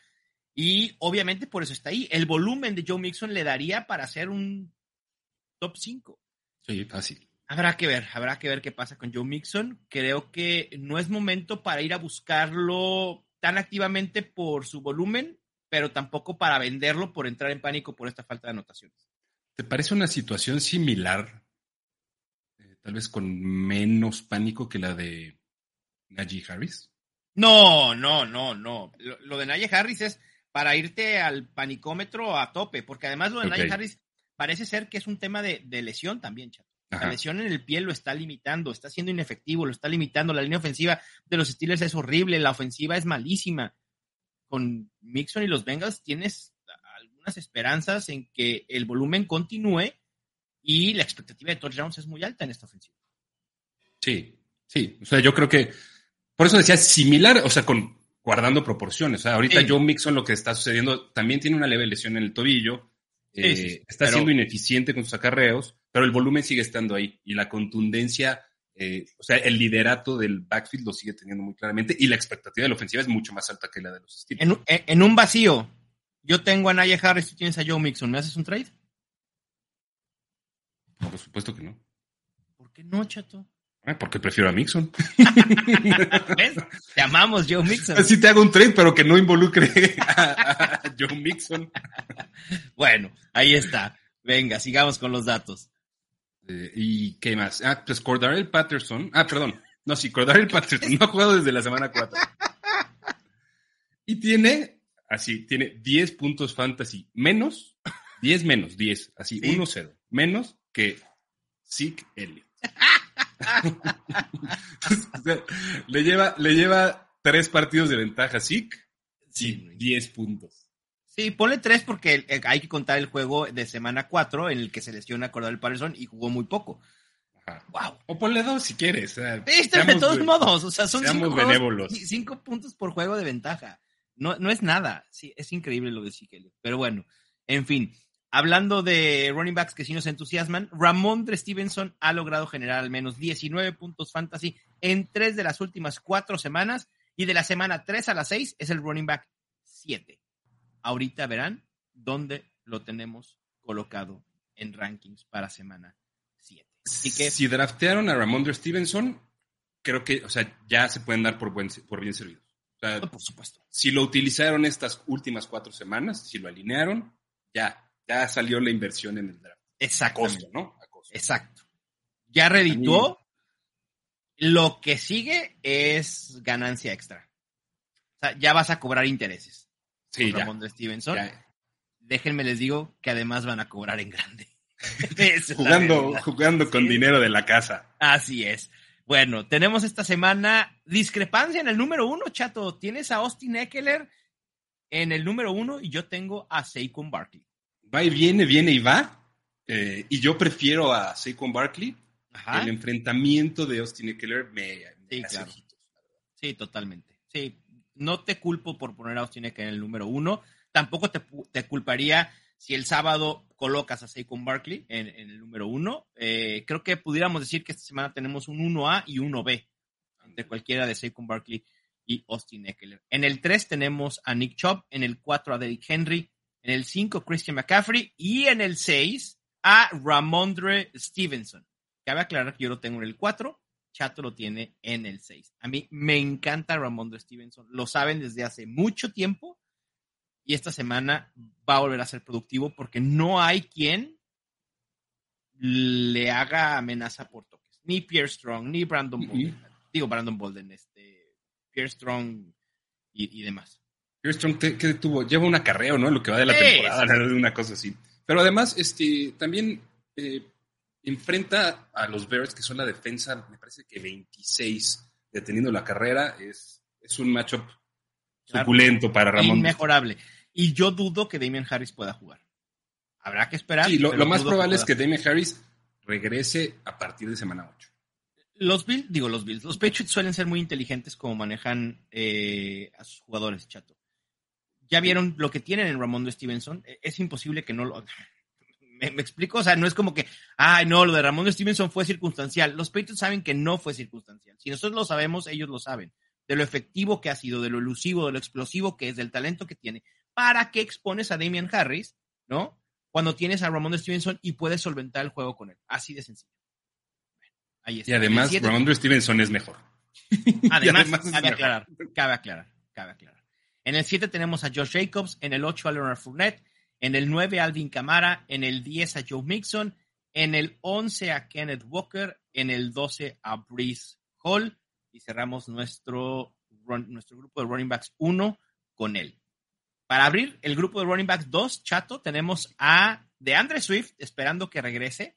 y obviamente por eso está ahí. El volumen de Joe Mixon le daría para hacer un top 5. Sí, fácil. Habrá que ver, habrá que ver qué pasa con Joe Mixon. Creo que no es momento para ir a buscarlo tan activamente por su volumen, pero tampoco para venderlo por entrar en pánico por esta falta de anotaciones. ¿Te parece una situación similar, eh, tal vez con menos pánico que la de Najee Harris? No, no, no, no. Lo, de Najee Harris es para irte al panicómetro a tope, porque además lo de Najee Harris parece ser que es un tema de, lesión también, chato. La lesión en el pie lo está limitando, está siendo inefectivo, lo está limitando. La línea ofensiva de los Steelers es horrible, la ofensiva es malísima. Con Mixon y los Bengals tienes algunas esperanzas en que el volumen continúe y la expectativa de touchdowns es muy alta en esta ofensiva. Sí, sí. O sea, yo creo que por eso decía similar, o sea, con guardando proporciones. O sea, ahorita Joe Mixon lo que está sucediendo también tiene una leve lesión en el tobillo eh, está siendo ineficiente con sus acarreos, pero el volumen sigue estando ahí y la contundencia, eh, o sea, el liderato del backfield lo sigue teniendo muy claramente y la expectativa de la ofensiva es mucho más alta que la de los Steelers. En, un vacío, Yo tengo a Naya Harris, tú tienes a Joe Mixon. ¿Me haces un trade? No, por supuesto que no. ¿Por qué no, chato? Ah, porque prefiero a Mixon. ¿Ves? Te amamos, Joe Mixon. Así te hago un trade, pero que no involucre a, a Joe Mixon. bueno, ahí está. Venga, sigamos con los datos. Eh, ¿Y qué más? Ah, pues Cordarel Patterson. Ah, perdón. No, sí, Cordarel Patterson no ha jugado desde la semana 4. Y tiene, así, tiene 10 puntos fantasy menos, 10 menos, 10, así, Sí. 1-0, menos que Zeke Elliott. O sea, le lleva, le lleva tres partidos de ventaja a Zeke y 10 puntos. Sí, ponle tres porque hay que contar el juego de semana 4 en el que se lesiona Cordell Patterson y jugó muy poco. Ajá. ¡Wow! O ponle dos si quieres. o sea, Este, de todos modos, o sea, son cinco, juegos- cinco puntos por juego de ventaja. No, no es nada. Sí, es increíble lo de Zeke Pero bueno, en fin. Hablando de running backs que sí nos entusiasman, Ramondre Stevenson ha logrado generar al menos 19 puntos fantasy en tres de las últimas cuatro semanas y de la semana 3 a la 6 es el running back 7. Ahorita verán dónde lo tenemos colocado en rankings para semana 7. Así que Si draftearon a Ramondre Stevenson, creo que, o sea, ya se pueden dar por, buen, por bien servidos. O sea, por supuesto. si lo utilizaron estas últimas cuatro semanas, si lo alinearon, ya, ya salió la inversión en el draft. A Exactamente. costo, ¿no? A costo. Exacto. Ya redituó. Lo que sigue es ganancia extra. O sea, ya vas a cobrar intereses. Sí, ya. Ramondre Stevenson. ya. Déjenme les digo que además van a cobrar en grande. Jugando, jugando con Sí. dinero de la casa. Así es. Bueno, tenemos esta semana discrepancia en el número uno, chato. Tienes a Austin Eckler en el número uno y yo tengo a Saquon Barkley. Va y viene, viene y va. Eh, y yo prefiero a Saquon Barkley. Ajá. El enfrentamiento de Austin Eckler me, me Sí, claro. totalmente. Sí, no te culpo por poner a Austin Eckler en el número uno. Tampoco te, te culparía si el sábado colocas a Saquon Barkley en, en el número uno. Eh, creo que pudiéramos decir que esta semana tenemos un 1A y 1B de cualquiera de Saquon Barkley y Austin Eckler. En el 3 tenemos a Nick Chubb, en el 4 a Derrick Henry, en el 5 Christian McCaffrey y en el 6 a Ramondre Stevenson. Cabe aclarar que yo lo tengo en el 4, Chato lo tiene en el 6. A mí me encanta Ramondre Stevenson, lo saben desde hace mucho tiempo y esta semana va a volver a ser productivo porque no hay quien le haga amenaza por toques. Ni Pierre Strong, ni Brandon. Bolden. Digo Brandon Bolden, este, Pierre Strong y, y demás. ¿Qué, qué tuvo? Lleva un acarreo, ¿no? Lo que va de la Sí, temporada, sí. una cosa así. Pero además, este, también eh, enfrenta a los Bears, que son la defensa, me parece que 26, deteniendo la carrera. Es, es un matchup Claro. suculento para Ramón. Inmejorable. Y yo dudo que Damian Harris pueda jugar. Habrá que esperar. Sí, lo, más probable es que. Damien Harris regrese a partir de semana 8. Los Bills, digo los Bills, los Patriots suelen ser muy inteligentes como manejan eh, a sus jugadores, chato. Ya vieron lo que tienen en Ramondre Stevenson. Eh, Es imposible que no lo. ¿Me, me explico? O sea, no es como que, ay, no, lo de Ramondre Stevenson fue circunstancial. Los Patriots saben que no fue circunstancial. Si nosotros lo sabemos, ellos lo saben. De lo efectivo que ha sido, de lo elusivo, de lo explosivo que es, del talento que tiene. ¿Para qué expones a Damian Harris, no? Cuando tienes a Ramondre Stevenson y puedes solventar el juego con él. Así de sencillo. Bueno, ahí está. Y además, Ramondre Stevenson es mejor. Además, además es cabe mejor. aclarar, cabe aclarar, cabe aclarar. En el 7 tenemos a Josh Jacobs, en el 8 a Leonard Fournette, en el 9 a Alvin Kamara, en el 10 a Joe Mixon, en el 11 a Kenneth Walker, en el 12 a Breeze Hall y cerramos nuestro, run- nuestro grupo de running backs 1 con él. Para abrir el grupo de running backs 2, chato, tenemos a DeAndre Swift esperando que regrese.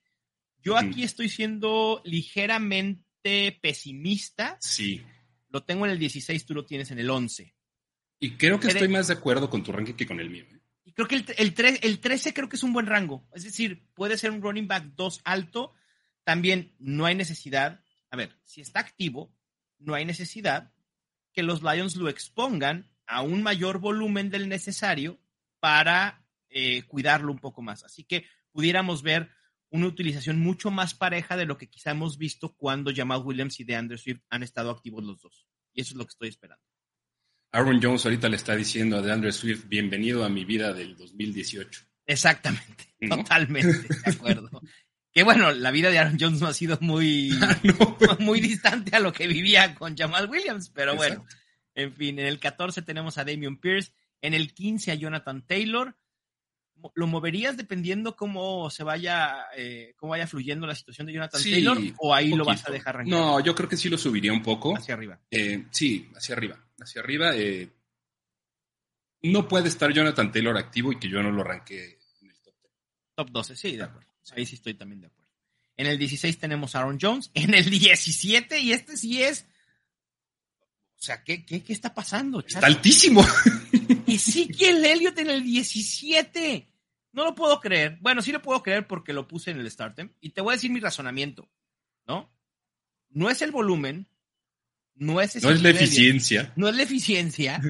Yo aquí estoy siendo ligeramente pesimista Sí. lo tengo en el 16, tú lo tienes en el 11. Y creo que estoy más de acuerdo con tu ranking que con el mío. ¿eh? Y creo que el, el, tre- el 13 creo que es un buen rango. Es decir, puede ser un running back 2 alto. También no hay necesidad. A ver, si está activo, no hay necesidad que los Lions lo expongan a un mayor volumen del necesario para eh, cuidarlo un poco más. Así que pudiéramos ver una utilización mucho más pareja de lo que quizá hemos visto cuando Jamal Williams y DeAndre Swift han estado activos los dos. Y eso es lo que estoy esperando. Aaron Jones ahorita le está diciendo a DeAndre Swift, bienvenido a mi vida del 2018. Exactamente, totalmente, de acuerdo. que bueno, la vida de Aaron Jones no ha sido muy, muy distante a lo que vivía con Jamal Williams, pero bueno, en fin, en el 14 tenemos a Damian Pierce, en el 15 a Jonathan Taylor. ¿Lo moverías dependiendo cómo se vaya, eh, cómo vaya fluyendo la situación de Jonathan Taylor? ¿O ahí lo vas a dejar arrancar? No, yo creo que sí lo subiría un poco. Hacia arriba. Eh, sí, hacia arriba. Hacia arriba. Eh, no puede estar Jonathan Taylor activo y que yo no lo arranque en el top 10. Top 12, sí, de acuerdo. Ahí sí estoy también de acuerdo. En el 16 tenemos Aaron Jones. En el 17, y este sí es. O sea, ¿qué, qué, qué está pasando? Está altísimo. Ezequiel Elliott en el 17. No lo puedo creer. Bueno, sí lo puedo creer porque lo puse en el Startem. Y te voy a decir mi razonamiento, ¿no? No es el volumen, no es, no es la eficiencia. No es la eficiencia,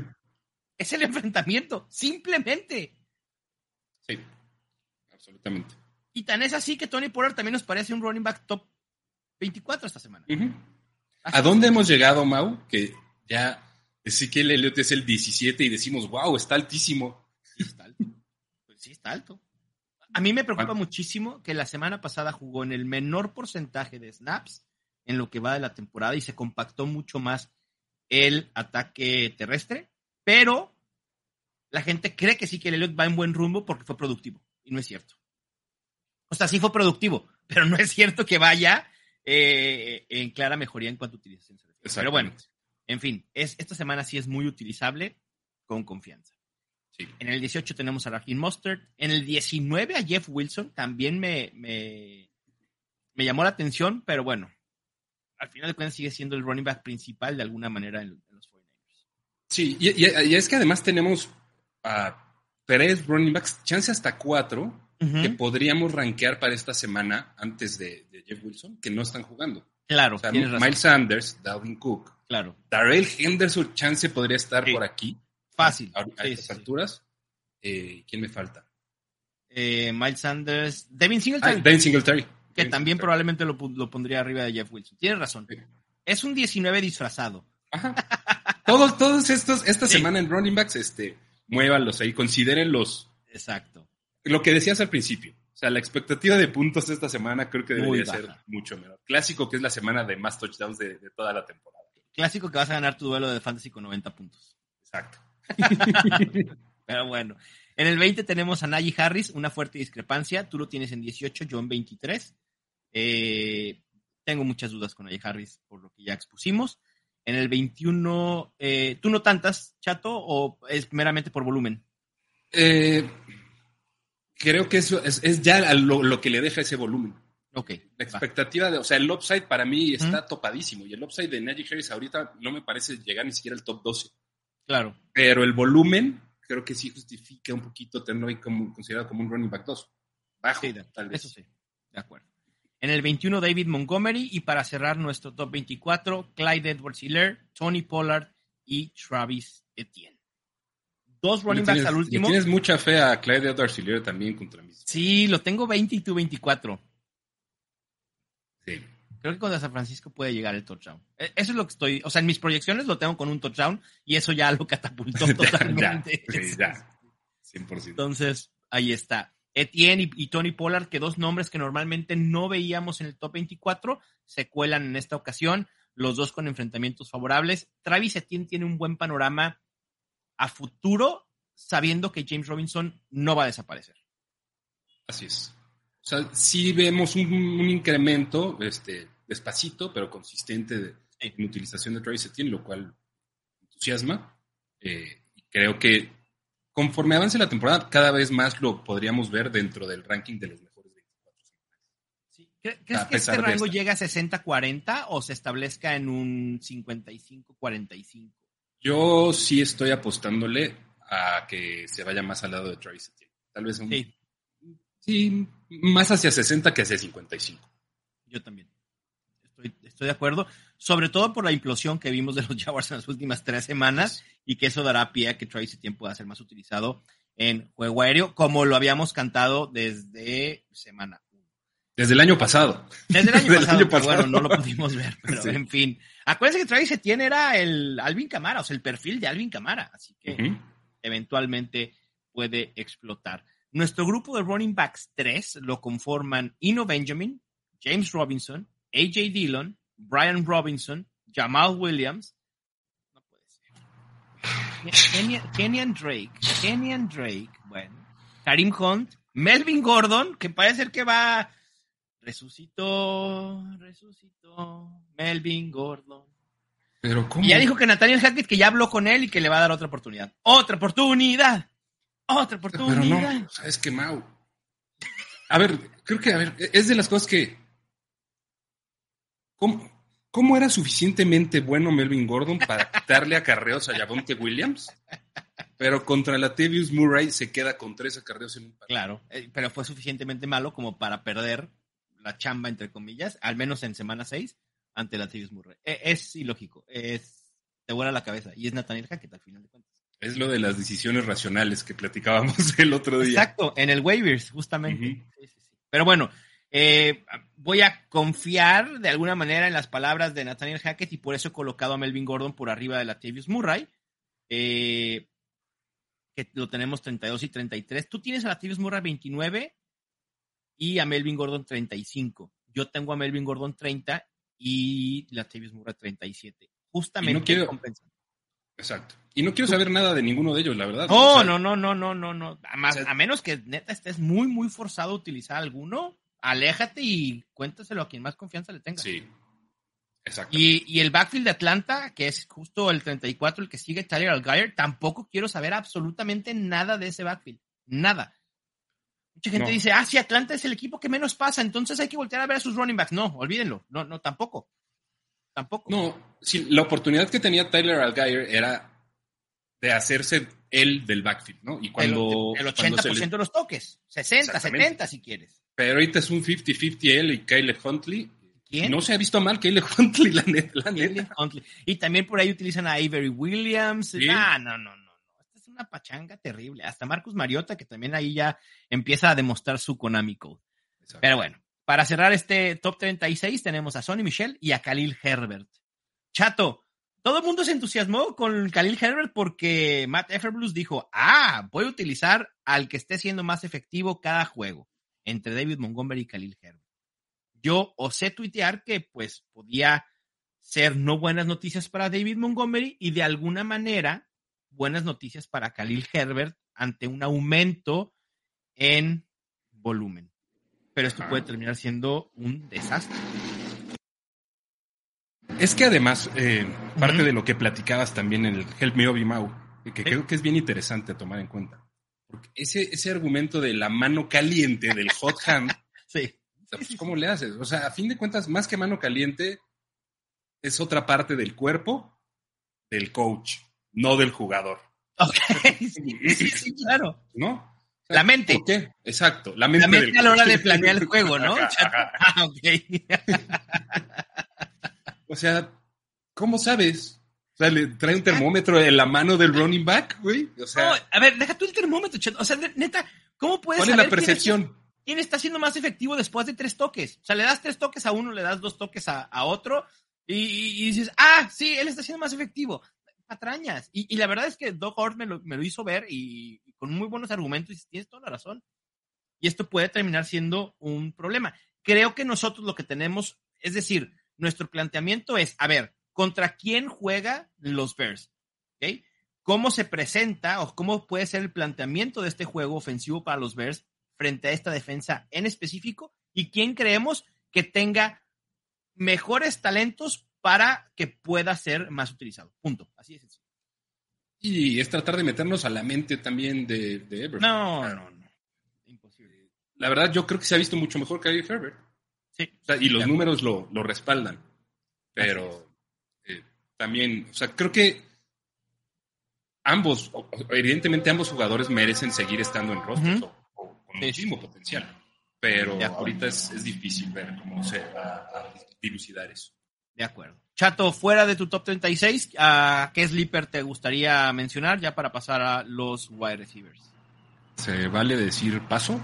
es el enfrentamiento, simplemente. Sí, absolutamente. Y tan es así que Tony Pollard también nos parece un running back top 24 esta semana. ¿A dónde hemos llegado, Mau? Que ya Ezequiel Elliott es el 17 y decimos, wow, está altísimo. Sí, está alto. Pues sí, está alto. A mí me preocupa muchísimo que la semana pasada jugó en el menor porcentaje de snaps en lo que va de la temporada y se compactó mucho más el ataque terrestre, pero la gente cree que sí que Elliott va en buen rumbo porque fue productivo y no es cierto. O sea, sí fue productivo, pero no es cierto que vaya eh, en clara mejoría en cuanto a utilización. Pero bueno, en fin, es, esta semana sí es muy utilizable con confianza. Sí. En el 18 tenemos a Raheem Mustard. En el 19 a Jeff Wilson. También me, me, me, llamó la atención, pero bueno, al final de cuentas sigue siendo el running back principal de alguna manera en, los 49ers. Sí, y, y, es que además tenemos a tres running backs, chance hasta cuatro, que podríamos rankear para esta semana antes de, de, Jeff Wilson, que no están jugando. Claro, o Miles Sanders, Dalvin Cook, Claro. Darrell Henderson, chance podría estar por aquí. Fácil. A, estas alturas. Eh, ¿Quién me falta? Eh, Miles Sanders. Devin Singletary. Ah, Devin Singletary. Que también probablemente lo, pondría arriba de Jeff Wilson. Tienes razón. Es un 19 disfrazado. Ajá. todos, todos estos, esta semana en running backs, este, muévanlos ahí, considérenlos. Exacto. Lo que decías al principio. O sea, la expectativa de puntos esta semana creo que debería ser mucho menor. Clásico que es la semana de más touchdowns de toda la temporada. Clásico que vas a ganar tu duelo de fantasy con 90 puntos. Exacto. Pero bueno. En el 20 tenemos a Najee Harris, una fuerte discrepancia. Tú lo tienes en 18, yo en 23. Eh, tengo muchas dudas con Najee Harris por lo que ya expusimos. En el 21, eh, ¿tú no tantas, Chato, o es meramente por volumen? Eh, creo que eso es, ya lo, que le deja ese volumen. Ok. La expectativa de, o sea, el upside para mí está topadísimo y el upside de Najee Harris ahorita no me parece llegar ni siquiera al top 12. Claro. Pero el volumen creo que sí justifica un poquito tenerlo ahí como, considerado como un running back 2. Bajo, tal vez. Eso sí, de acuerdo. En el 21, David Montgomery. Y para cerrar nuestro top 24, Clyde Edwards Hiller, Tony Pollard y Travis Etienne. Dos running backs al último. tienes mucha fe a Clyde Edwards Hiller también contra mí. Sí, lo tengo 20 y tú 24. Sí. Creo que contra San Francisco puede llegar el touchdown. E, eso es lo que estoy, o sea, en mis proyecciones lo tengo con un touchdown y eso ya lo catapultó totalmente. ya, 100%. Entonces, ahí está. Etienne y, Tony Pollard, que dos nombres que normalmente no veíamos en el top 24, se cuelan en esta ocasión, los dos con enfrentamientos favorables. Travis Etienne tiene un buen panorama a futuro, sabiendo que James Robinson no va a desaparecer. Así es. O sea, sí vemos un, incremento, este, despacito, pero consistente de, en utilización de Travis Etienne, lo cual entusiasma. Eh, creo que conforme avance la temporada, cada vez más lo podríamos ver dentro del ranking de los mejores 24 sí. ¿Crees que este rango llegue a 60-40 o se establezca en un 55-45? Yo sí estoy apostándole a que se vaya más al lado de Travis. Tal vez un, sí. Sí, más hacia 60 que hacia 55. Yo también. Estoy, estoy de acuerdo. Sobre todo por la implosión que vimos de los Jaguars en las últimas tres semanas y que eso dará pie a que Tracy tiempo pueda ser más utilizado en juego aéreo, como lo habíamos cantado desde semana 1. Desde el año pasado. Desde el año, pasado, bueno, no lo pudimos ver, pero en fin. Acuérdense que Travis Etienne era el Alvin Camara, o sea, el perfil de Alvin Camara, así que eventualmente puede explotar. Nuestro grupo de running backs 3 lo conforman Ino Benjamin, James Robinson, AJ Dillon, Brian Robinson, Jamal Williams. No puede ser. Kenyan, Drake, Kenyan Drake, bueno. Karim Hunt, Melvin Gordon, que parece que va. Resucitó, resucitó, Melvin Gordon. Pero ¿cómo? Y ya dijo que Nathaniel Hackett que ya habló con él y que le va a dar otra oportunidad. ¡Otra oportunidad! ¡Otra oportunidad! Pero no, ¿sabes qué, Mau? A ver, creo que, a ver, es de las cosas que ¿Cómo, era suficientemente bueno Melvin Gordon para quitarle acarreos a Javonte Williams? Pero contra la Latavius Murray se queda con tres acarreos en un partido. Claro, eh, pero fue suficientemente malo como para perder la chamba, entre comillas, al menos en semana 6, ante la Latavius Murray. E, es ilógico, es, te vuela la cabeza. Y es Nathaniel Hackett, al final de cuentas. Es lo de las decisiones racionales que platicábamos el otro día. Exacto, en el waivers, justamente. Pero bueno, eh, voy a confiar de alguna manera en las palabras de Nathaniel Hackett y por eso he colocado a Melvin Gordon por arriba de Latavius Murray, eh, que lo tenemos 32 y 33. Tú tienes a Latavius Murray 29 y a Melvin Gordon 35. Yo tengo a Melvin Gordon 30 y Latavius Murray 37. Justamente no quiero... Exacto. Y no quiero saber nada de ninguno de ellos, la verdad. No, no, no, no, no, no, no. A, a menos que neta estés muy, muy forzado a utilizar alguno aléjate y cuéntaselo a quien más confianza le tenga. Sí. Exacto. Y, el backfield de Atlanta, que es justo el 34, el que sigue Tyler Algier, tampoco quiero saber absolutamente nada de ese backfield. Nada. Mucha gente dice, ah, sí, Atlanta es el equipo que menos pasa, entonces hay que voltear a ver a sus running backs. No, olvídenlo. No, no, tampoco. Tampoco. No, sí, la oportunidad que tenía Tyler Algier era de hacerse él del backfield, ¿no? Y cuando. El, 80% de los toques. 60, 70 si quieres. Pero ahorita es un 50-50 él y Kyle Huntley. ¿Quién? No se ha visto mal Kyle Huntley, la neta. Y también por ahí utilizan a Avery Williams. Ah, no, no, no, no. Esta es una pachanga terrible. Hasta Marcus Mariota, que también ahí ya empieza a demostrar su Konami Code. Pero bueno, para cerrar este top 36 tenemos a Sonny Michel y a Khalil Herbert. Chato, todo el mundo se entusiasmó con Khalil Herbert porque Matt Everblues dijo, ah, voy a utilizar al que esté siendo más efectivo cada juego entre David Montgomery y Khalil Herbert. Yo osé tuitear que pues podía ser no buenas noticias para David Montgomery y de alguna manera buenas noticias para Khalil Herbert ante un aumento en volumen. Pero esto puede terminar siendo un desastre. Es que además, eh, parte de lo que platicabas también en el Help Me Obi Mau, que creo que es bien interesante tomar en cuenta ese, ese argumento de la mano caliente, del hot hand, sí. Pues, ¿cómo le haces? O sea, a fin de cuentas, más que mano caliente, es otra parte del cuerpo del coach, no del jugador. Ok, sí, sí, claro. ¿No? la mente. ¿Por qué? Exacto, la mente. La mente a la hora de planear el juego, ¿no? Ah, o sea, ¿cómo sabes? Sea, le trae un termómetro en la mano del running back, güey. O sea, a ver, deja tú el termómetro, O sea, neta, ¿cómo puedes ¿Cuál es la percepción? Quién, está siendo más efectivo después de tres toques? O sea, le das tres toques a uno, le das dos toques a, otro y, dices, ah, sí, él está siendo más efectivo. Patrañas. Y, la verdad es que Doc Hort me lo, hizo ver y, con muy buenos argumentos y tienes toda la razón. Y esto puede terminar siendo un problema. Creo que nosotros lo que tenemos, es decir, nuestro planteamiento es, a ver, contra quién juega los Bears. ¿okay? ¿Cómo se presenta o cómo puede ser el planteamiento de este juego ofensivo para los Bears frente a esta defensa en específico? ¿Y quién creemos que tenga mejores talentos para que pueda ser más utilizado? Punto. Así es. Y es tratar de meternos a la mente también de, de Everton. No, no, no. Imposible. La verdad, yo creo que se ha visto mucho mejor que Ariel Herbert. Sí. y los números lo, lo respaldan. Pero también, o sea, creo que ambos, evidentemente ambos jugadores merecen seguir estando en roster o, con muchísimo potencial, pero ahorita es, difícil ver cómo se va a dilucidar eso. De acuerdo. Chato, fuera de tu top 36, ¿a qué sleeper te gustaría mencionar ya para pasar a los wide receivers? ¿Se vale decir paso?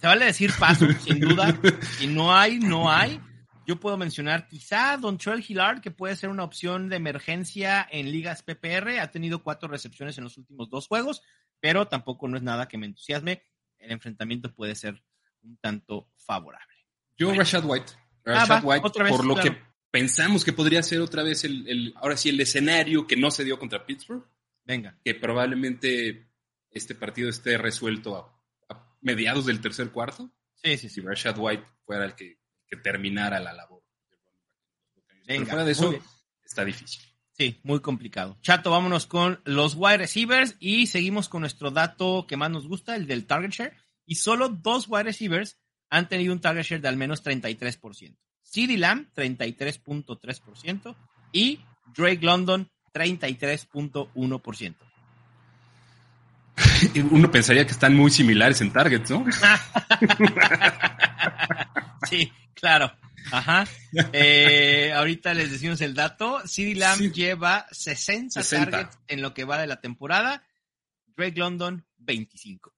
Se vale decir paso, sin duda. Si no hay, no hay. Yo puedo mencionar quizá Don Troel Hillard, que puede ser una opción de emergencia en ligas PPR. Ha tenido cuatro recepciones en los últimos dos juegos, pero tampoco no es nada que me entusiasme. El enfrentamiento puede ser un tanto favorable. Yo, Rashad White. Ah, Rashad va, White, otra vez, por lo claro. que pensamos que podría ser otra vez el, el- ahora sí, el escenario que no se dio contra Pittsburgh, Venga. que probablemente este partido esté resuelto a, a mediados del tercer cuarto. Sí, sí, Si sí. Rashad White fuera el que, que terminara la labor. Pero Venga, fuera de eso, está difícil. Sí, muy complicado. Chato, vámonos con los wide receivers y seguimos con nuestro dato que más nos gusta, el del target share. Y solo dos wide receivers han tenido un target share de al menos 33%. CeeDee Lamb, 33.3% y Drake London, 33.1%. Uno pensaría que están muy similares en targets, ¿no? Sí, claro. Ajá. Eh, ahorita les decimos el dato. CeeDee Lamb Sí. lleva 60, 60. targets en lo que va de la temporada. Drake London, 25.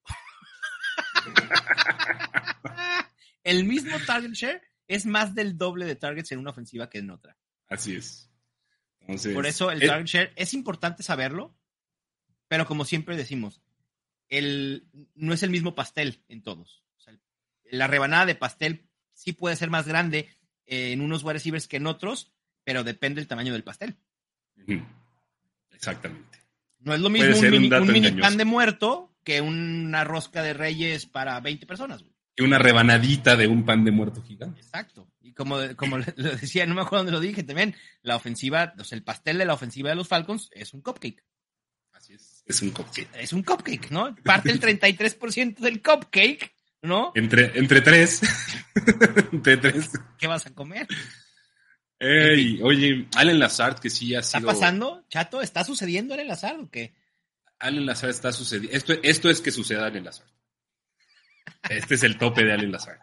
el mismo target share es más del doble de targets en una ofensiva que en otra. Así es. Entonces, Por eso el eh, target share es importante saberlo, pero como siempre decimos, el, no es el mismo pastel en todos. O sea, la rebanada de pastel sí puede ser más grande eh, en unos wide receivers que en otros, pero depende del tamaño del pastel. Exactamente. No es lo mismo un mini, un pan de muerto que una rosca de reyes para 20 personas. güey. Y una rebanadita de un pan de muerto gigante. Exacto. Y como, como lo decía, no me acuerdo dónde lo dije también, la ofensiva, o sea, el pastel de la ofensiva de los Falcons es un cupcake. Es. Un cupcake. Es un cupcake, ¿no? Parte el 33% del cupcake, ¿no? Entre, entre tres. entre tres. ¿Qué vas a comer? Ey, oye, Allen Lazard, que sí ha ¿Está sido. pasando, chato? ¿Está sucediendo en el azar o qué? Allen Lazard está sucediendo. Esto, esto es que suceda Allen Lazard. Este es el tope de Allen Lazard.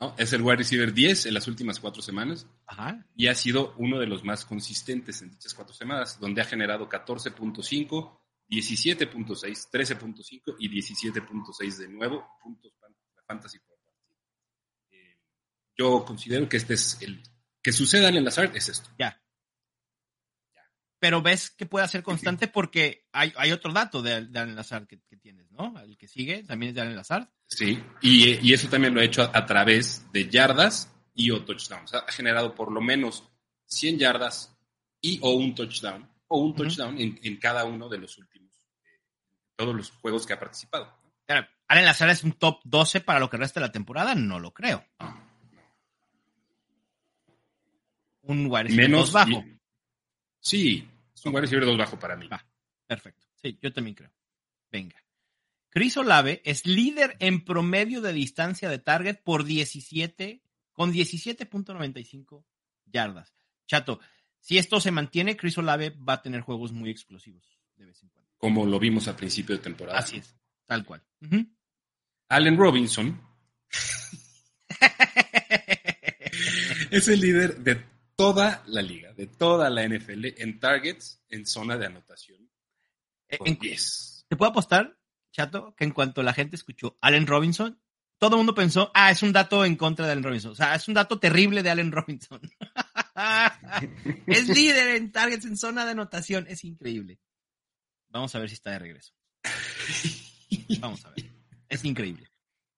¿No? Es el wide receiver 10 en las últimas cuatro semanas Ajá. y ha sido uno de los más consistentes en dichas cuatro semanas, donde ha generado 14.5, 17.6, 13.5 y 17.6 de nuevo puntos fan- fantasy por partido. Eh, yo considero que este es el que suceda en Lazard es esto. Ya. Pero ves que puede ser constante porque hay, hay otro dato de, de Allen Lazard que, que tienes, ¿no? El que sigue también es de Allen Lazard. Sí, y, y eso también lo ha hecho a, a través de yardas y o touchdowns. Ha generado por lo menos 100 yardas y o un touchdown, o un touchdown en, en cada uno de los últimos, eh, todos los juegos que ha participado. Claro, ¿Allen Lazard es un top 12 para lo que resta de la temporada? No lo creo. Un receiver Menos bajo. y- sí, es un wide receiver dos bajo para mí. Va. Perfecto. Sí, yo también creo. Venga. Chris Olave es líder en promedio de distancia de target por 17, con 17.95 yardas. Chato, si esto se mantiene, Chris Olave va a tener juegos muy explosivos de vez en cuando. Como lo vimos a principio de temporada. Así es, tal cual. Allen Robinson es el líder de toda la liga, de toda la NFL en targets en zona de anotación. Eh, en- 10. ¿Te puedo apostar, Chato, que en cuanto la gente escuchó Allen Robinson, todo el mundo pensó, ah, es un dato en contra de Allen Robinson. O sea, es un dato terrible de Allen Robinson. es líder en targets en zona de anotación. Es increíble. Vamos a ver si está de regreso. Vamos a ver. Es increíble.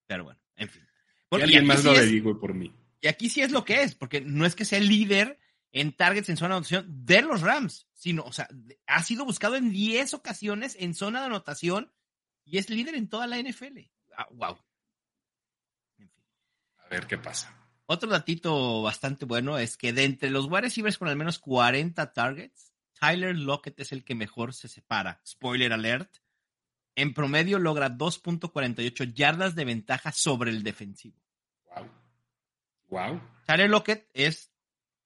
Pero bueno, en fin. Porque- alguien más lo averigüe por mí. Y aquí sí es lo que es, porque no es que sea el líder en targets en zona de anotación de los Rams, sino, o sea, ha sido buscado en 10 ocasiones en zona de anotación y es líder en toda la NFL. Ah, wow. En fin. A ver qué pasa. Otro datito bastante bueno es que de entre los wide receivers con al menos 40 targets, Tyler Lockett es el que mejor se separa. Spoiler alert. En promedio logra 2.48 yardas de ventaja sobre el defensivo. Wow. Wow. Tyler Lockett es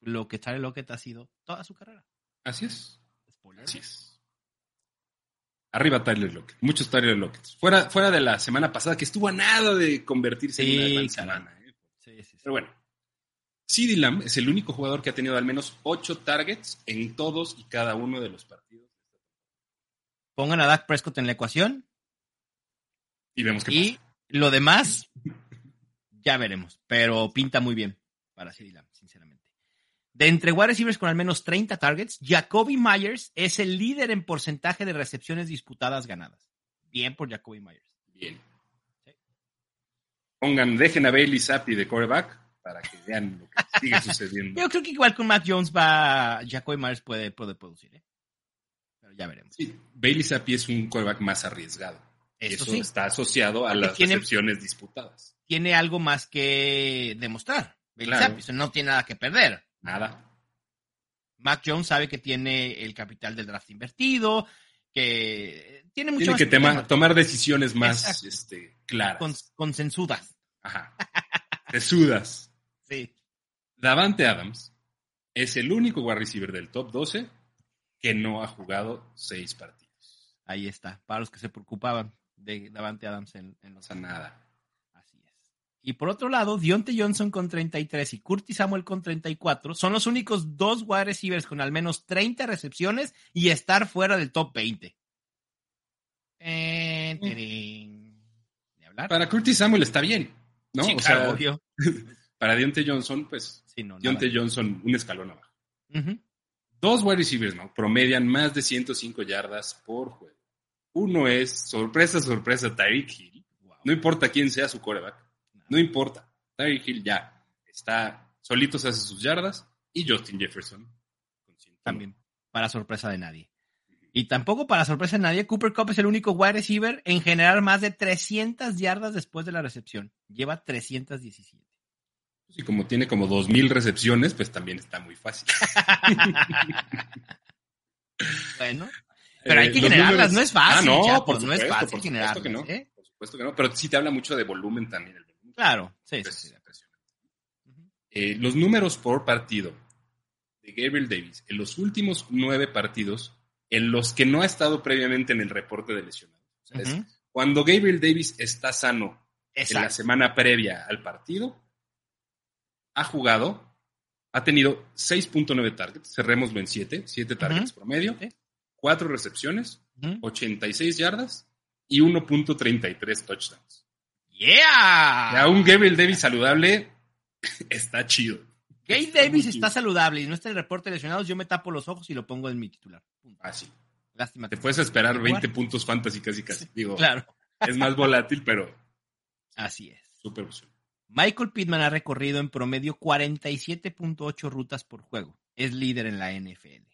lo que Tyler Lockett ha sido toda su carrera. Así es. Spoiler. Así es. Arriba Tyler Lockett. Muchos Tyler Lockett. Fuera, fuera de la semana pasada, que estuvo a nada de convertirse Sí, en una gran semana. ¿eh? Sí, sí, sí. Pero bueno. CeeDee Lamb es el único jugador que ha tenido al menos 8 targets en todos y cada uno de los partidos. Pongan a Dak Prescott en la ecuación Y vemos qué y pasa. Lo demás, ya veremos, pero pinta muy bien para CD sinceramente. De entre wide receivers con al menos 30 targets, Jacoby Myers es el líder en porcentaje de recepciones disputadas ganadas. Bien por Jacoby Myers. Bien. Pongan, dejen a Bailey Zappi de quarterback para que vean lo que sigue sucediendo. Yo creo que igual con Matt Jones va, Jacoby Myers puede, puede producir, ¿eh? Pero ya veremos. Sí, Bailey Zappi es un quarterback más arriesgado. Eso, está asociado a las recepciones disputadas. Tiene algo más que demostrar. Zappi, no tiene nada que perder. Nada. Mac Jones sabe que tiene el capital del draft invertido, que tiene mucho Tiene que tomar decisiones más este, claras. consensudas. Ajá. Tesudas. sí. Davante Adams es el único wide receiver del top 12 que no ha jugado seis partidos. Ahí está, para los que se preocupaban de Davante Adams en, en los... nada. Y por otro lado, Dionte Johnson con 33 y Curtis Samuel con 34 son los únicos dos wide receivers con al menos 30 recepciones y estar fuera del top 20. Eh, hablar? Para Curtis Samuel está bien, ¿no? o sea, para Dionte Johnson, pues, sí, Dionte Johnson un escalón abajo. Dos wide receivers, ¿no? Promedian más de 105 yardas por juego. Uno es, sorpresa, sorpresa, Tyreek Hill. No importa quién sea su coreback. No importa. Tyreek Hill ya está, solito se hace sus yardas. Y Justin Jefferson. También, para sorpresa de nadie. Y tampoco para sorpresa de nadie, Cooper Cup es el único wide receiver en generar más de 300 yardas después de la recepción. Lleva 317. Y como tiene como 2.000 recepciones, pues también está muy fácil. bueno, pero hay que eh, generarlas, no es fácil. Ah, no, por no es fácil generarlas. Que no, ¿eh? Por supuesto que no, pero sí te habla mucho de volumen también. El. Claro, sí, sí, eh, los números por partido de Gabriel Davis en los últimos nueve partidos en los que no ha estado previamente en el reporte de lesionados. Cuando Gabriel Davis está sano en la semana previa al partido, ha jugado, ha tenido 6.9 targets, cerrémoslo en 7, 7 targets promedio, 4 recepciones, 86 yardas y 1.33 touchdowns. ¡Yeah! A un Gabriel Davis saludable está chido. Gabe Davis está saludable y no está en el reporte de lesionados, yo me tapo los ojos y lo pongo en mi titular. Así. Ah, Lástima. Te puedes esperar 20 puntos fantasy casi casi. Digo, claro. es más volátil, pero. Así es. Súper opción. Michael Pittman ha recorrido en promedio 47.8 rutas por juego. Es líder en la NFL.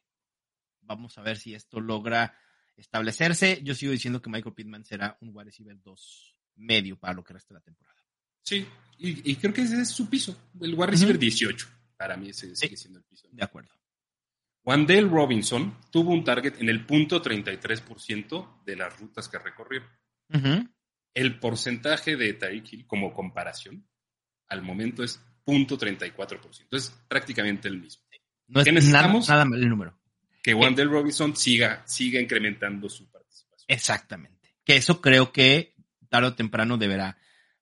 Vamos a ver si esto logra establecerse. Yo sigo diciendo que Michael Pittman será un wide receiver 2 medio para lo que resta de la temporada. Sí, y, creo que ese es su piso. El wide receiver 18. Para mí ese sigue siendo el piso. De acuerdo. Wandale Robinson tuvo un target en el punto 33% de las rutas que recorrió. El porcentaje de Tyreek Hill como comparación al momento es punto 34%. Es prácticamente el mismo. No es nada, mal el número. Que Wandale Robinson siga, siga incrementando su participación. Exactamente. Que eso creo que tarde o temprano deberá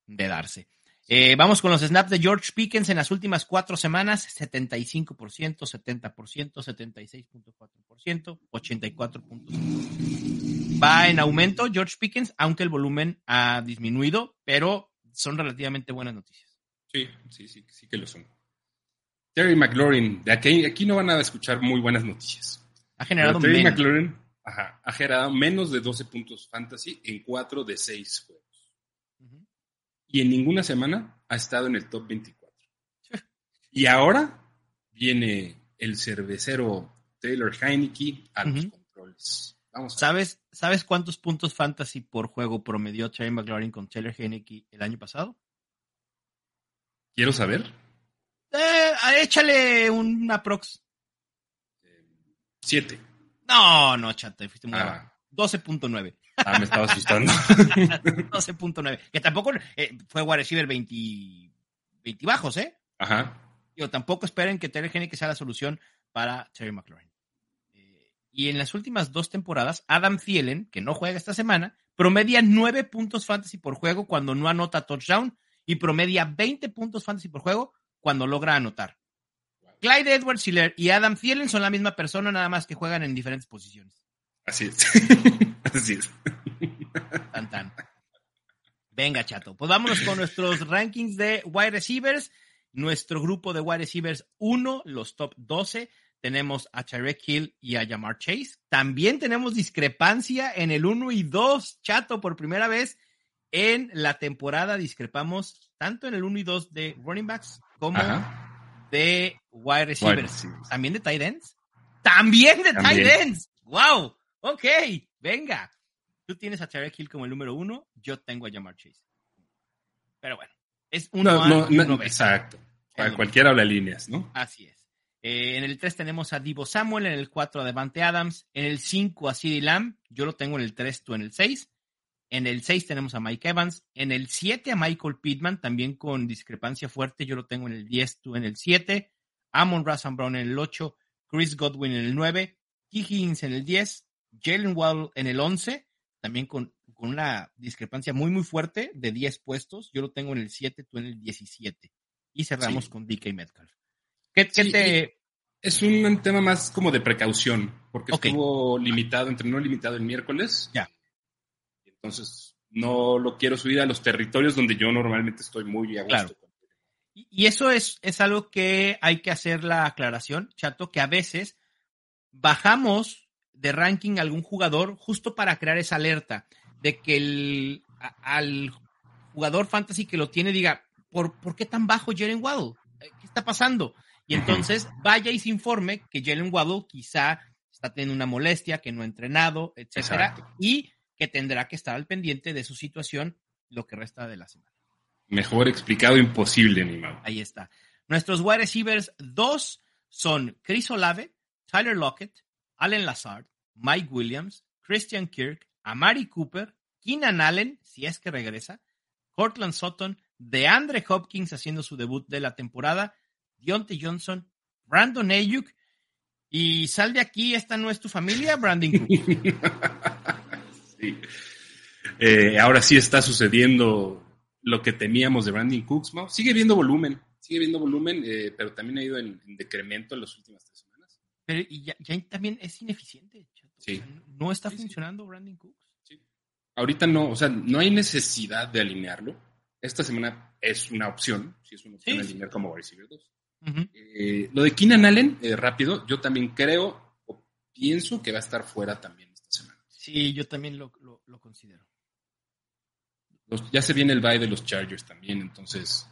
de darse. Eh, vamos con los snaps de George Pickens en las últimas cuatro semanas, 75%, 70%, 76.4%, 84.5%. Va en aumento George Pickens, aunque el volumen ha disminuido, pero son relativamente buenas noticias. Sí, sí, sí, sí que lo son. Terry McLaurin, de aquí, aquí no van a escuchar muy buenas noticias. Ha generado Terry McLaurin ha generado menos de 12 puntos fantasy en cuatro de seis juegos y en ninguna semana ha estado en el top 24. Y ahora viene el cervecero Taylor Heineke a los controles. Vamos ¿Sabes, ¿Sabes cuántos puntos fantasy por juego promedió Terry McLaurin con Taylor Heineke el año pasado? Quiero saber. Eh, échale un aprox. siete. No, no, chate, fuiste muy ah. 12.9. Ah, me estaba asustando. 12.9. Que tampoco eh, fue wide receiver 20, 20 bajos, ¿eh? Ajá. Yo tampoco esperen que Terry que sea la solución para Terry McLaurin. Eh, y en las últimas dos temporadas, Adam Thielen, que no juega esta semana, promedia 9 puntos fantasy por juego cuando no anota touchdown y promedia 20 puntos fantasy por juego cuando logra anotar. Clyde Edwards Hiller y Adam Thielen son la misma persona, nada más que juegan en diferentes posiciones. Así es. Así es. Tan, tan. Venga, chato. Pues vámonos con nuestros rankings de wide receivers. Nuestro grupo de wide receivers 1, los top 12. Tenemos a Tyreek Hill y a Jamar Chase. También tenemos discrepancia en el 1 y 2, chato, por primera vez en la temporada discrepamos tanto en el 1 y 2 de running backs como de wide receivers. También de tight ends. También de tight ends. Wow. Ok, venga. Tú tienes a Tarek Hill como el número uno, yo tengo a Jamar Chase. Pero bueno, es uno no, no, Exacto. Para cualquiera habla líneas, ¿no? Así es. Eh, en el 3 tenemos a Divo Samuel, en el 4 a Devante Adams, en el 5 a CeeDee Lamb, yo lo tengo en el 3, tú en el 6. En el 6 tenemos a Mike Evans. En el 7 a Michael Pittman, también con discrepancia fuerte. Yo lo tengo en el 10, tú en el 7. Amon Russell Brown en el 8. Chris Godwin en el 9. Higgins en el 10. Jalen Waddle en el 11. También con, con, una discrepancia muy, muy fuerte de 10 puestos. Yo lo tengo en el 7, tú en el 17. Y cerramos con DK Metcalf. ¿Qué, te...? Es un tema más como de precaución, porque estuvo limitado, entrenó limitado el miércoles. Ya entonces, no lo quiero subir a los territorios donde yo normalmente estoy muy a gusto. Y eso es, es algo que hay que hacer la aclaración, Chato, que a veces bajamos de ranking a algún jugador justo para crear esa alerta de que el, al jugador fantasy que lo tiene diga, ¿por, ¿por qué tan bajo Jalen Waddle? ¿Qué está pasando? Y entonces vaya y se informe que Jalen Waddle quizá está teniendo una molestia, que no ha entrenado, etcétera, y que tendrá que estar al pendiente de su situación lo que resta de la semana. Mejor explicado imposible, mi Ahí está. Nuestros wide receivers dos son Chris Olave, Tyler Lockett, Allen Lazard, Mike Williams, Christian Kirk, Amari Cooper, Keenan Allen, si es que regresa, Cortland Sutton, DeAndre Hopkins haciendo su debut de la temporada, Deontay Johnson, Brandon Ayuk, y sal de aquí, esta no es tu familia, Brandon Cook. Eh, ahora sí está sucediendo lo que temíamos de Brandon Cooks. Sigue viendo volumen, sigue viendo volumen, eh, pero también ha ido en, decremento en las últimas tres semanas. Pero y ya, también es ineficiente. No está funcionando Brandon Cooks. Ahorita no, o sea, no hay necesidad de alinearlo. Esta semana es una opción, si es una opción alinear como receiver 2. Eh, lo de Keenan Allen, rápido, yo también creo o pienso que va a estar fuera también Sí, yo también lo, considero. Ya se viene el bye de los Chargers también, entonces.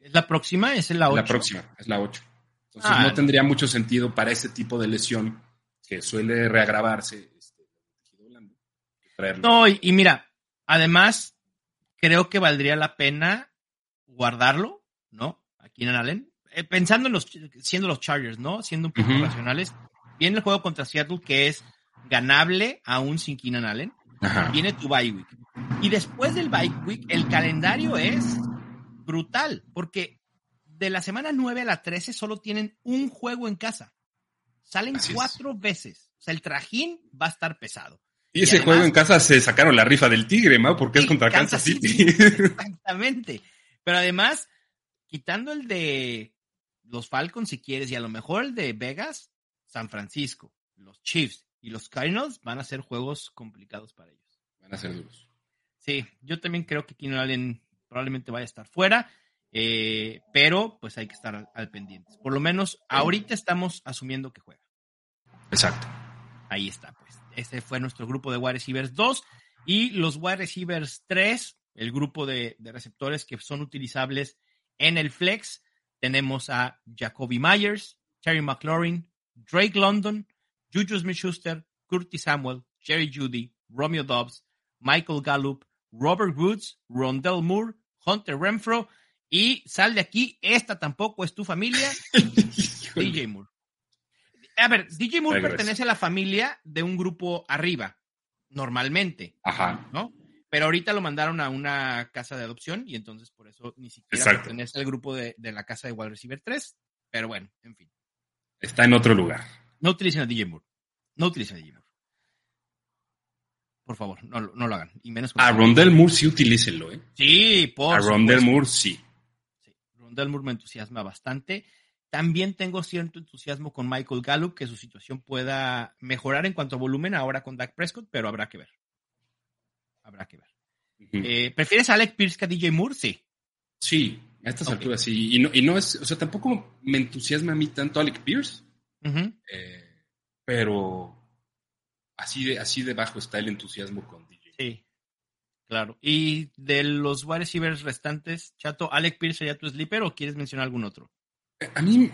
¿Es la próxima? ¿Es la 8? La próxima, es la 8. Entonces ah, no tendría mucho sentido para ese tipo de lesión que suele reagravarse. Este, no, y, mira, además, creo que valdría la pena guardarlo, ¿no? Aquí en Allen. Eh, pensando en los, siendo los Chargers, ¿no? Siendo un poco racionales. Viene el juego contra Seattle, que es ganable aún sin Keenan Allen. Viene tu bye week. Y después del bye week, el calendario es brutal, porque de la semana 9 a la 13 solo tienen un juego en casa. Salen cuatro veces. O sea, el trajín va a estar pesado. Y, ese juego en casa se sacaron la rifa del Tigre, ¿no? Porque es contra Kansas, City. Exactamente. Pero además, quitando el de los Falcons, si quieres, y a lo mejor el de Vegas, San Francisco, los Chiefs y los Cardinals van a ser juegos complicados para ellos. Van a ser duros. Sí, yo también creo que Keenan Allen probablemente vaya a estar fuera, eh, pero pues hay que estar al, pendiente. Por lo menos ahorita estamos asumiendo que juega. Exacto. Ahí está, pues. Este fue nuestro grupo de wide receivers 2 y los wide receivers 3, el grupo de, de receptores que son utilizables en el flex. Tenemos a Jacoby Myers, Terry McLaurin, Drake London, Juju Smith-Schuster, Curtis Samuel, Jerry Judy, Romeo Dobbs, Michael Gallup, Robert Woods, Rondell Moore, Hunter Renfro y sal de aquí, esta tampoco es tu familia, DJ Moore. A ver, DJ Moore pertenece a la familia de un grupo arriba, normalmente. Ajá. ¿No? Pero ahorita lo mandaron a una casa de adopción y entonces por eso ni siquiera pertenece al grupo de, la casa de Wide Receiver 3. Pero bueno, en fin. Está en otro lugar. No utilicen a DJ Moore. No utilicen a DJ Moore. Por favor, no, lo hagan. Y menos a Rondell Moore sí utilícenlo, ¿eh? Sí, por A Rondell Moore sí. sí. Rondell Moore me entusiasma bastante. También tengo cierto entusiasmo con Michael Gallup, que su situación pueda mejorar en cuanto a volumen ahora con Dak Prescott, pero habrá que ver. Habrá que ver. Eh, ¿Prefieres a Alex Pierce que a DJ Moore? Sí. Sí, a estas alturas sí. Y no, y no es, o sea, tampoco me entusiasma a mí tanto Alex Pierce. Eh, pero así de, así de bajo está el entusiasmo con DJ. Sí. Claro. ¿Y de los wide receivers restantes, Chato, Alex Pierce sería tu sleeper o quieres mencionar algún otro? A mí,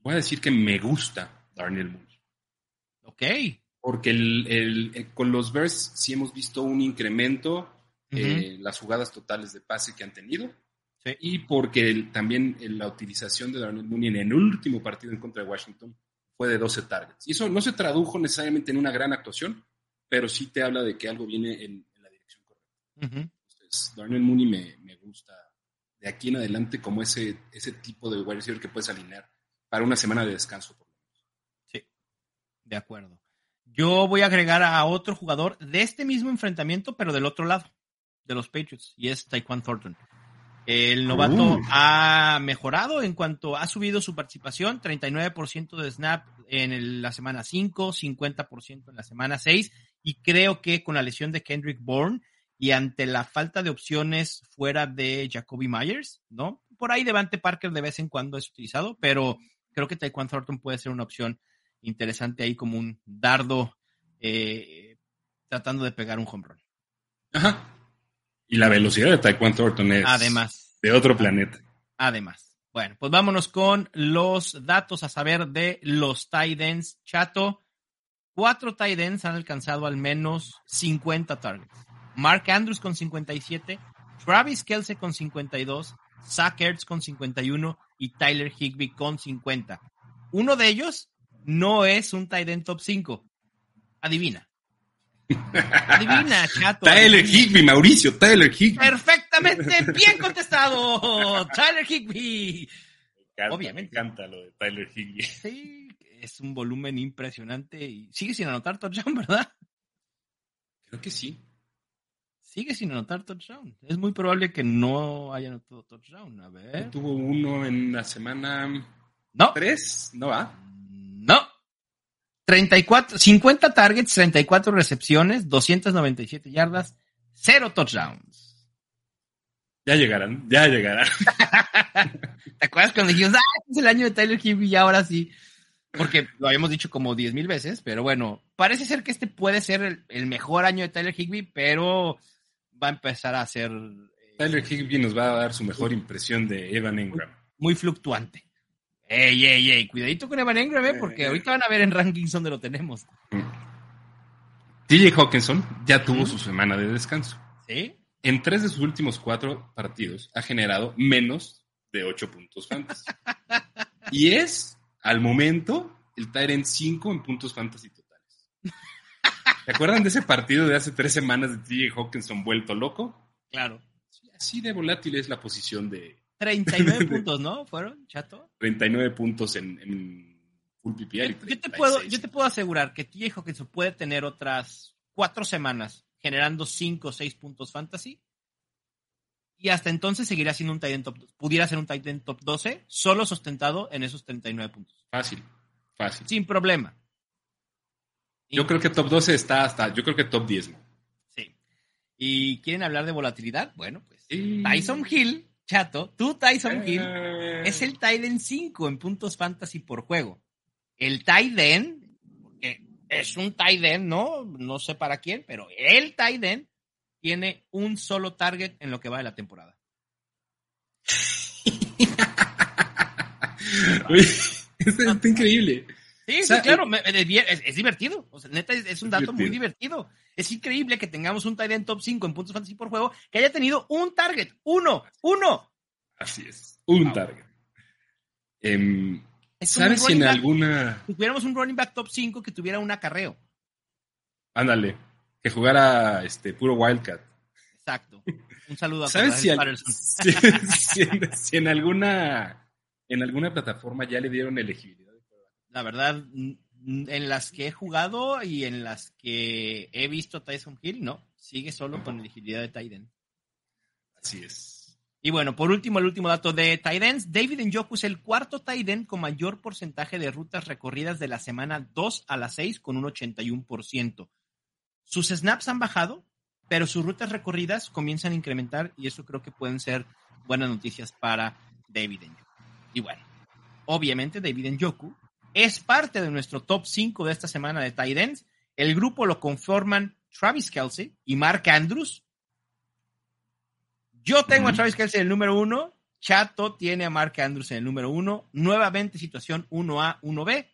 voy a decir que me gusta Darnell Mooney. Ok. Porque el, eh, con los Bears sí hemos visto un incremento en las jugadas totales de pase que han tenido. Y porque también la utilización de Darnell Mooney en el último partido en contra de Washington fue de 12 targets. Y eso no se tradujo necesariamente en una gran actuación, pero sí te habla de que algo viene en, la dirección correcta. Entonces, Darnell Mooney me, me, gusta de aquí en adelante como ese, ese tipo de wide receiver que puedes alinear para una semana de descanso. Por lo menos. Sí, de acuerdo. Yo voy a agregar a otro jugador de este mismo enfrentamiento, pero del otro lado, de los Patriots, y es Taekwon Thornton. El novato ha mejorado en cuanto ha subido su participación, 39% de snap en la semana 5, 50% en la semana 6, y creo que con la lesión de Kendrick Bourne y ante la falta de opciones fuera de Jacoby Myers, ¿no? Por ahí Devante Parker de vez en cuando es utilizado, pero creo que Taekwondo Thornton puede ser una opción interesante ahí como un dardo eh, tratando de pegar un home run. Ajá. Y la velocidad de Taekwondo Thornton es además, de otro planeta. Además. Bueno, pues vámonos con los datos a saber de los tight ends. Chato, cuatro tight ends han alcanzado al menos 50 targets. Mark Andrews con 57, Travis Kelsey con 52, Zach Ertz con 51 y Tyler Higby con 50. Uno de ellos no es un tight end top 5. Adivina. Adivina, chato. Tyler Higby, Mauricio, Tyler Higby. Perfectamente bien contestado. Tyler Higby. Obviamente. Me encanta lo de Tyler Higby. Sí, es un volumen impresionante y sigue sin anotar touchdown, ¿verdad? Creo que sí. Sigue sin anotar touchdown. Es muy probable que no haya anotado touchdown. A ver. Tuvo uno en la semana. No. ¿Tres? ¿No va? No. 34, 50 targets, 34 recepciones, 297 yardas, cero touchdowns. Ya llegarán, ya llegarán. ¿Te acuerdas cuando dijimos, ah, este es el año de Tyler Higby y ahora sí? Porque lo habíamos dicho como 10 mil veces, pero bueno, parece ser que este puede ser el, mejor año de Tyler Higby, pero va a empezar a ser... Eh, Tyler Higby nos va a dar su mejor impresión de Evan Ingram. muy fluctuante. Ey, ey, ey, cuidadito con Evan Engram, ¿eh? porque ahorita van a ver en rankings donde lo tenemos. TJ Hawkinson ya tuvo su semana de descanso. ¿Sí? En tres de sus últimos cuatro partidos ha generado menos de ocho puntos fantasy. y es, al momento, el Tyrant 5 en puntos fantasy totales. ¿Se acuerdan de ese partido de hace tres semanas de TJ Hawkinson vuelto loco? Claro. así de volátil es la posición de, 39 puntos, ¿no? ¿Fueron, chato? 39 puntos en, full PPR. Yo, te puedo, yo te puedo asegurar que TJ Hawkinson puede tener otras cuatro semanas generando 5 o 6 puntos fantasy. Y hasta entonces seguirá siendo un Titan top, pudiera ser un Titan top 12, solo sustentado en esos 39 puntos. Fácil, fácil. Sin problema. Yo creo que top 12 está hasta, yo creo que top 10. Sí. ¿Y quieren hablar de volatilidad? Bueno, pues Tyson Hill chato, tú Tyson Hill eh. es el Titan 5 en puntos fantasy por juego. El Titan, porque es un Titan, ¿no? No sé para quién, pero el Titan tiene un solo target en lo que va de la temporada. es, increíble. Sí, sí, claro, es, divertido. O sea, neta, es, un dato muy divertido. Es increíble que tengamos un Tyrant top 5 en puntos fantasy por juego que haya tenido un target. Uno, uno. Así es, un target. Em, ¿Sabes si en alguna. Si tuviéramos un running back top 5 que tuviera un acarreo. Ándale, que jugara este puro Wildcat. Exacto. Un saludo a ¿Sabes si, si, en, alguna en alguna plataforma ya le dieron elegibilidad? La verdad, en las que he jugado y en las que he visto Tyson Hill, no, sigue solo con elegibilidad de Tyden. Así es. Y bueno, por último, el último dato de Tydens. David Njoku es el cuarto Tyden con mayor porcentaje de rutas recorridas de la semana 2 a la 6 con un 81%. Sus snaps han bajado, pero sus rutas recorridas comienzan a incrementar y eso creo que pueden ser buenas noticias para David Njoku. Y bueno, obviamente David Njoku es parte de nuestro top 5 de esta semana de tight ends. El grupo lo conforman Travis Kelsey y Mark Andrews. Yo tengo a Travis Kelsey en el número uno. Chato tiene a Mark Andrews en el número uno. Nuevamente situación 1A, 1B.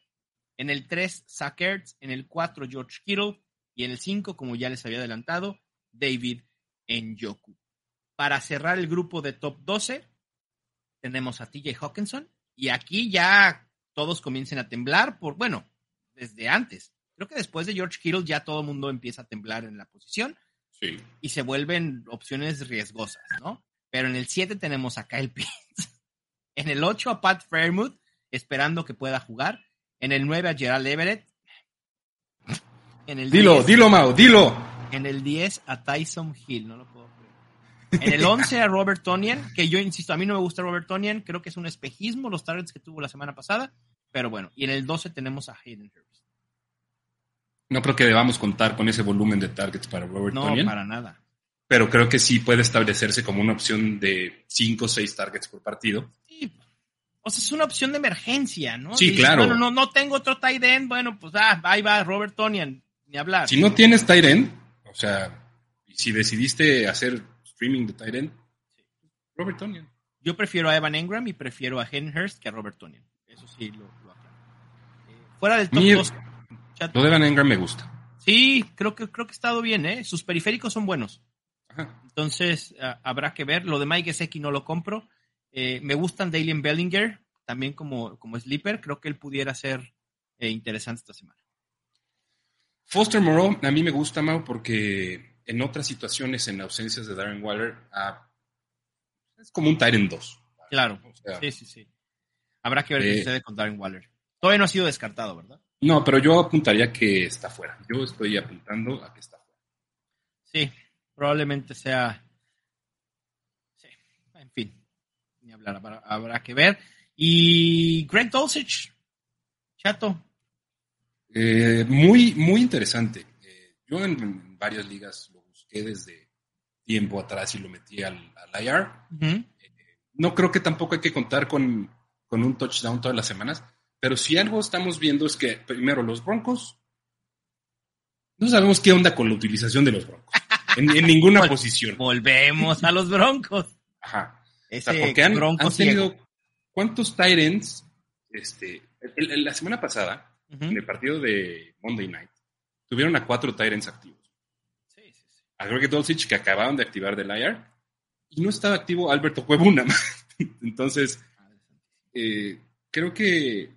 En el 3, Zach Ertz. En el 4, George Kittle. Y en el 5, como ya les había adelantado, David Njoku. Para cerrar el grupo de top 12, tenemos a TJ Hawkinson. Y aquí ya todos comiencen a temblar por, bueno, desde antes. Creo que después de George Kittle ya todo el mundo empieza a temblar en la posición. Sí. Y se vuelven opciones riesgosas, ¿no? Pero en el 7 tenemos a Kyle Pitts. En el 8 a Pat Fairmouth, esperando que pueda jugar. En el 9 a Gerald Everett. En el dilo, 10, dilo, Mau, dilo. En el 10 a Tyson Hill, no lo puedo. En el 11 a Robert Tonian, que yo insisto, a mí no me gusta Robert Tonian, creo que es un espejismo los targets que tuvo la semana pasada, pero bueno. Y en el 12 tenemos a Hayden Hurst. No creo que debamos contar con ese volumen de targets para Robert No, Tonyan, para nada. pero creo que sí puede establecerse como una opción de 5 o 6 targets por partido. Sí. O sea, es una opción de emergencia, ¿no? Sí, Dices, claro. Bueno, no, no tengo otro tight end, bueno, pues ah, ahí va Robert Tonian, ni hablar. Si no tienes tight end, o sea, si decidiste hacer streaming de tight end, Robert Tonyan. Yo prefiero a Evan Engram y prefiero a Hurst que a Robert Tonian. Eso sí lo, lo aclaro. Eh, fuera del top Mi- 2. Chato. Lo de Van Engram me gusta. Sí, creo que, creo que ha estado bien, ¿eh? Sus periféricos son buenos. Ajá. Entonces, ah, habrá que ver. Lo de Mike Gesicki no lo compro. Eh, me gustan Dalian Bellinger, también como, como sleeper. Creo que él pudiera ser eh, interesante esta semana. Foster Moreau a mí me gusta, Mau, porque en otras situaciones, en ausencias de Darren Waller, es como un Tyrant 2. Claro. O sea, Sí, sí, sí. Habrá que ver qué Eh, sucede con Darren Waller. Todavía no ha sido descartado, ¿verdad? No, pero yo apuntaría que está fuera. Yo estoy apuntando a que está fuera. Sí, probablemente sea. Sí, en fin, ni hablar, habrá, habrá que ver. Y Greg Dulcich, chato. Eh, muy, muy interesante. Eh, yo en, en varias ligas lo busqué desde tiempo atrás y lo metí al, al IR. Ujú. No creo que tampoco hay que contar con, con un touchdown todas las semanas, pero si algo estamos viendo es que, primero, los Broncos, no sabemos qué onda con la utilización de los Broncos, en, en ninguna Vol- posición. Volvemos a los Broncos. Ajá. O Ese sea, porque han, tenido, ciego. ¿cuántos ends? Este, el- el- la semana pasada, en el partido de Monday Night, tuvieron a cuatro ends activos. A Greg Dulcich, que acababan de activar del IR, y no estaba activo Alberto Cuebuna. Entonces, eh, creo que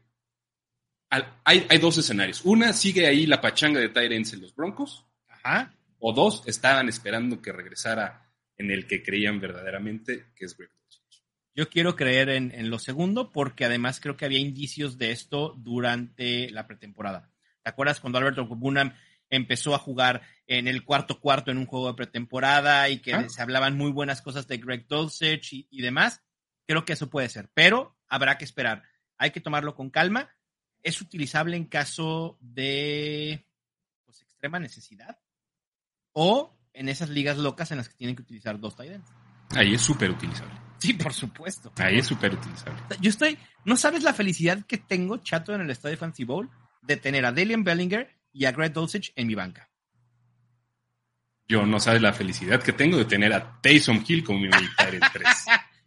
al- hay, hay dos escenarios. Una, sigue ahí la pachanga de Tyrants en los Broncos, Ajá. o dos, estaban esperando que regresara en el que creían verdaderamente que es Greg Dulcich. Yo quiero creer en, en lo segundo porque además creo que había indicios de esto durante la pretemporada. ¿Te acuerdas cuando Alberto Bunham empezó a jugar en el cuarto cuarto en un juego de pretemporada y que Ah. se hablaban muy buenas cosas de Greg Dulcich y, y demás? Creo que eso puede ser, pero habrá que esperar. Hay que tomarlo con calma. Es utilizable en caso de pues, extrema necesidad o en esas ligas locas en las que tienen que utilizar dos tight ends. Ahí es súper utilizable. Sí, por supuesto. Ahí es súper utilizable. Yo estoy, no sabes la felicidad que tengo, chato, en el estadio Fancy Bowl, de tener a Dalian Bellinger y a Greg Dulcich en mi banca. Yo no sabes la felicidad que tengo de tener a Taysom Hill como mi militar en 3.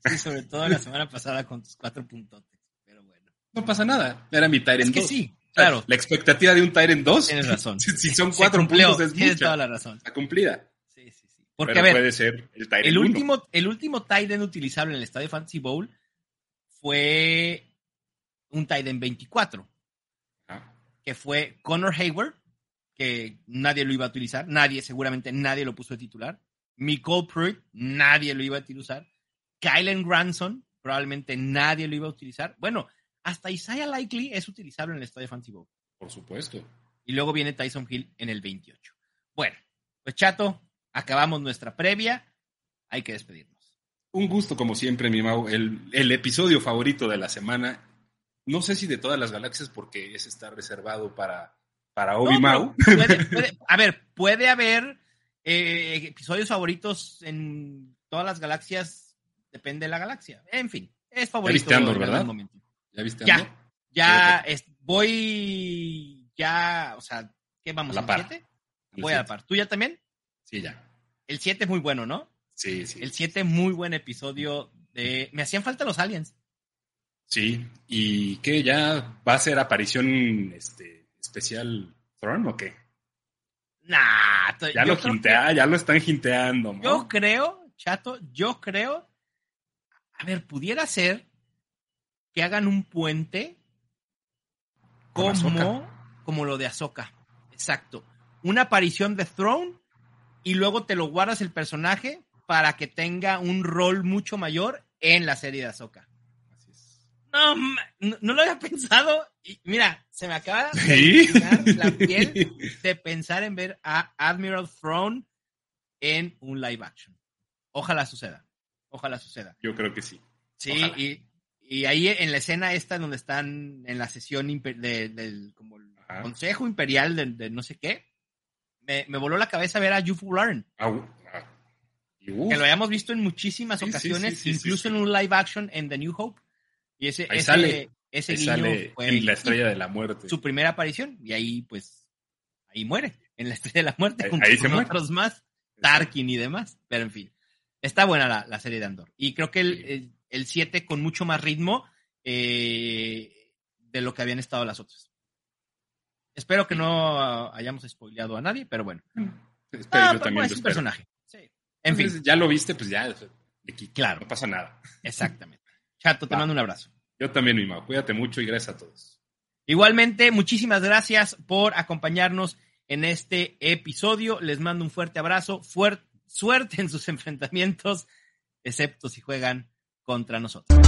Sí, sobre todo la semana pasada con tus cuatro puntotes. Pero bueno. No pasa nada. Era mi Es Tyrant que 2. sí, claro, La expectativa de un Tyrant 2, tienes razón. si si son cuatro cumplió, puntos, es Tienes mucha. toda la razón. Está cumplida. Sí, sí, sí. Porque, Pero a ver, puede ser el Tyrant el 1. último, el último end utilizable en el estadio Fantasy Bowl fue un end 24. Que fue Connor Hayward, que nadie lo iba a utilizar, nadie, seguramente nadie lo puso de titular. Nicole Pruitt, nadie lo iba a utilizar. Kylen Granson, probablemente nadie lo iba a utilizar. Bueno, hasta Isaiah Likely es utilizable en el estadio Fantasy Bowl. por supuesto. Y luego viene Tyson Hill en el 28. Bueno, pues chato, acabamos nuestra previa. Hay que despedirnos. Un gusto, como siempre, mi Mau. El, el episodio favorito de la semana. No sé si de todas las galaxias, porque ese está reservado para, para Obi Mau. pero puede- puede- a ver, puede haber Eh, episodios favoritos en todas las galaxias, depende de la galaxia. En fin, es favorito. viste Andor, ¿verdad? momento. ¿Ya viste Ya, Andor? ya es- voy, ya, o sea, ¿qué vamos? A la ¿El par. 7? El Voy a la siete. par. ¿Tú ya también? Sí, ya. El 7 es muy bueno, ¿no? Sí, sí. El 7 muy buen episodio de... Me hacían falta los aliens. Sí. ¿Y qué? ¿Ya va a ser aparición este, especial Thrawn o qué? Nah, Ya lo jintea, ya lo están jinteando. Yo creo, chato, yo creo. A ver, pudiera ser que hagan un puente como, como lo de Ahsoka. Exacto. Una aparición de Throne y luego te lo guardas el personaje para que tenga un rol mucho mayor en la serie de Ahsoka. No, no, no lo había pensado. Y mira, se me acaba de ¿Sí? la piel de pensar en ver a Admiral Throne en un live action. Ojalá suceda. Ojalá suceda. Yo creo que sí. Sí, Ojalá. y, y ahí en la escena esta donde están en la sesión de- del como el. Consejo Imperial de, de no sé qué, me, me voló la cabeza ver a Yufu Ah, uh, ah. Que lo hayamos visto en muchísimas Sí, ocasiones, sí, sí, incluso en un live action en The New Hope. Y ese, Ahí ese, sale, ese ahí guiño sale fue en la estrella de la muerte. su primera aparición y ahí pues ahí muere en la estrella de la muerte Ahí- junto ahí se con muere. otros más Tarkin y demás pero en fin está buena la, la serie de Andor y creo que el, Sí. el, el 7 con mucho más ritmo eh, de lo que habían estado las otras espero que no hayamos spoileado a nadie pero bueno Espero, ah, yo pues, también es un espero. personaje sí. en fin ya lo viste, pues ya. Claro. No pasa nada. exactamente Chato te Va. mando un abrazo Yo también, mi Mau. Cuídate mucho y gracias a todos. Igualmente, muchísimas gracias por acompañarnos en este episodio. Les mando un fuerte abrazo, fuer- suerte en sus enfrentamientos, excepto si juegan contra nosotros.